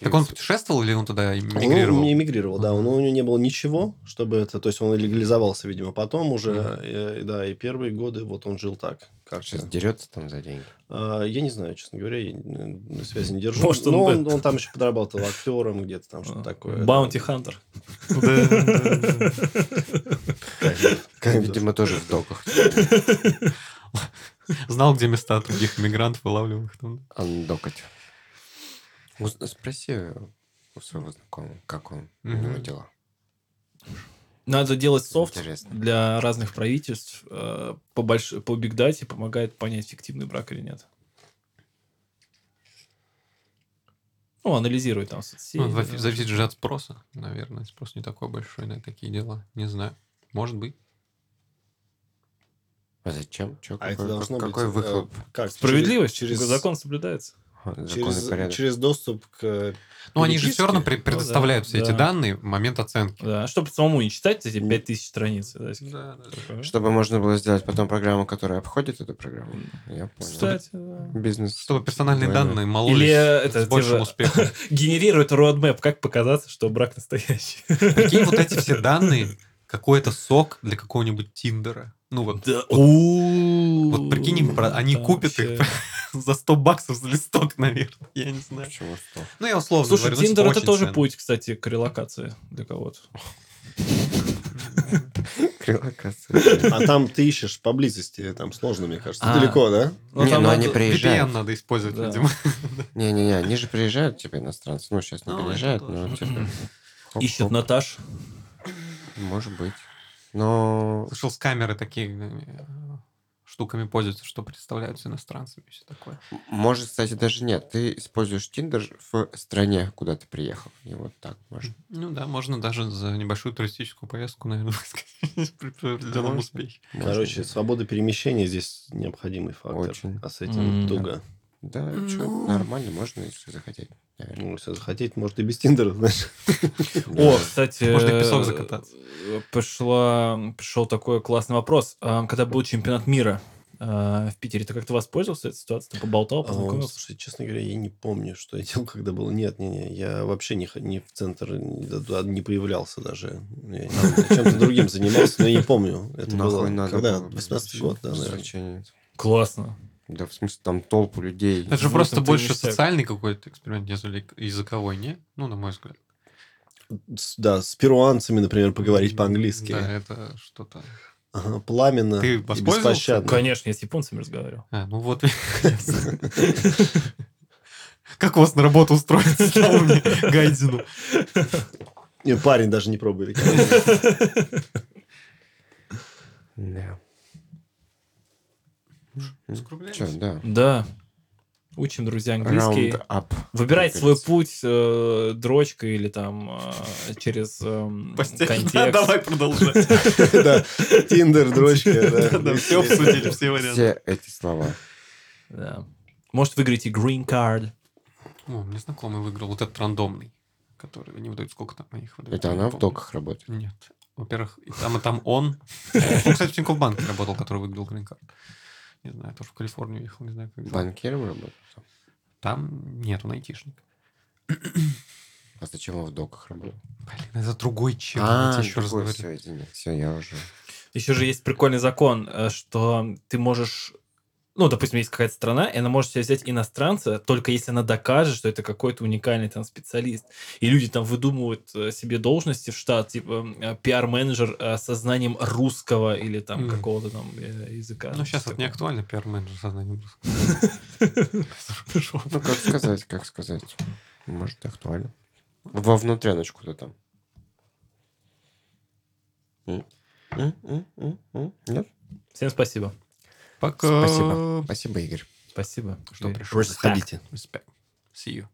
Так он путешествовал или он туда Он мигрировал? не эмигрировал, да. Он, у него не было ничего, чтобы это... То есть он легализовался, видимо, потом уже. э, да, и первые годы вот он жил так. Как Сейчас дерется там за деньги. А, я не знаю, честно говоря, я э, на связи не держу. Может, он Но бы- он, он там еще подрабатывал актером где-то там, что-то такое. Баунти Хантер. Как- Видимо, тоже в доках. Знал, где места других мигрантов, вылавливал их там. Андокать. Уз- Спроси у своего знакомого, как он, у него дела. Надо делать софт Интересно. для разных правительств. э, По, больш... по бигдате помогает понять, фиктивный брак или нет. Ну, анализирует там соцсети. Ну, да. зави- зависит же от спроса, наверное. Спрос не такой большой на такие дела. Не знаю. Может быть. А зачем? Чё, А это какой, должно какой быть... э, выхлоп? Как? Справедливость. Через, Закон соблюдается. Через, порядок. через доступ к... Ну, они же все равно пре- да, предоставляют все эти да. данные в момент оценки. Да, чтобы самому не читать эти М. 5000 страниц. да, Да, да, да. Чтобы можно было сделать потом программу, которая обходит эту программу. Я понял. Кстати, да. Бизнес. Чтобы персональные двойной. данные мололись Или это, с большим типа, успехом. генерирует roadmap, как показаться, что брак настоящий. Прикинь, вот эти все данные, какой-то сок для какого-нибудь Тиндера. Ну вот, Да. вот, У-у-у. вот прикинь, им про- они Там купят их вообще. за 100 баксов за листок, наверное. Я не знаю. Почему что? Ну, я условно Слушай, говорю. ну, Тиндер типа, это очень тоже ценно. путь, кстати, к релокации для кого-то. Крылокация. А там ты ищешь поблизости, там сложно, мне кажется. А. Далеко, да? Ну, Не, там ну надо- они приезжают. VPN надо использовать, Да. видимо. Не-не-не, они же приезжают, типа, иностранцы. Ну, сейчас не Ну, это приезжают, но, типа... Ищет. Наташ. Может быть. Но... Слышал, с камеры такие э, штуками пользуются, что представляются иностранцами и все такое. Может, кстати, даже нет. Ты используешь Тиндер в стране, куда ты приехал. И вот так можно. Ну да, можно даже за небольшую туристическую поездку, наверное, сказать, при определенном успехе. Короче, свобода перемещения здесь необходимый фактор. Очень. А с этим М. туго. Да, Ну. нормально, можно, если захотеть. наверное. Ну, если захотеть, может, и без Тиндера, знаешь. О, кстати, Можно и песок закататься. э, Пришла, пришел такой классный вопрос. А, Когда был чемпионат мира э, в Питере, ты как-то воспользовался этой ситуацией? Ты поболтал, А, познакомился? Слушай, честно говоря, я не помню, что я делал, когда был. Нет, не, не, я вообще не, не в центр, не, появлялся даже. Я чем-то другим занимался, но я не помню. Это было когда? было 18 год, да, наверное. Классно. Да, в смысле, там толпу людей. Это же Ну, просто больше социальный какой-то эксперимент, нежели языковой, не? Ну, на мой взгляд. С- Да, с перуанцами, например, поговорить по-английски. Да, это что-то... Ага, пламенно Ты и воспользовался? беспощадно. Конечно, я с японцами разговаривал. А, ну вот. Как у вас на работу устроиться, Гайдзину. Не, парень даже не пробует. Да. Скругляемся. Че, да. Да. Учим, друзья, английский. Round up. Выбирайте свой путь э, дрочкой или там э, через Постель. контекст. Да, давай продолжать. Да, Тиндер, дрочка. да. Все обсудили, все варианты. Все эти слова. Да. Может, выиграете green card. О, мне знакомый выиграл вот этот рандомный, который они выдают, сколько там их выдают. Это она в доках работает. Нет. Во-первых, там, и там он. Он, кстати, в Тинькофф банке работал, который выиграл грин-карт. Не знаю, тоже в Калифорнию ехал, не знаю, как. Банкиром работает. Там нет, он айтишник. А зачем он в доках работает? Блин, это другой чел, А, я еще раз говорю. все, извини. Все, я уже... Еще же есть прикольный закон, э, что ты можешь... Ну, допустим, есть какая-то страна, и она может себе взять иностранца, только если она докажет, что это какой-то уникальный там специалист. И люди там выдумывают э, себе должности в штат, типа э, пиар-менеджер э, со знанием русского или там Мгм. какого-то там языка. Ну, сейчас это не актуально, пиар-менеджер сознанием русского. Ну, как сказать, как сказать. Может, актуально. Во внутряночку-то там. Нет? Всем спасибо. Пока. Спасибо. Спасибо, Игорь. Спасибо. Что пришел. respect. Заходите. Respect. See you.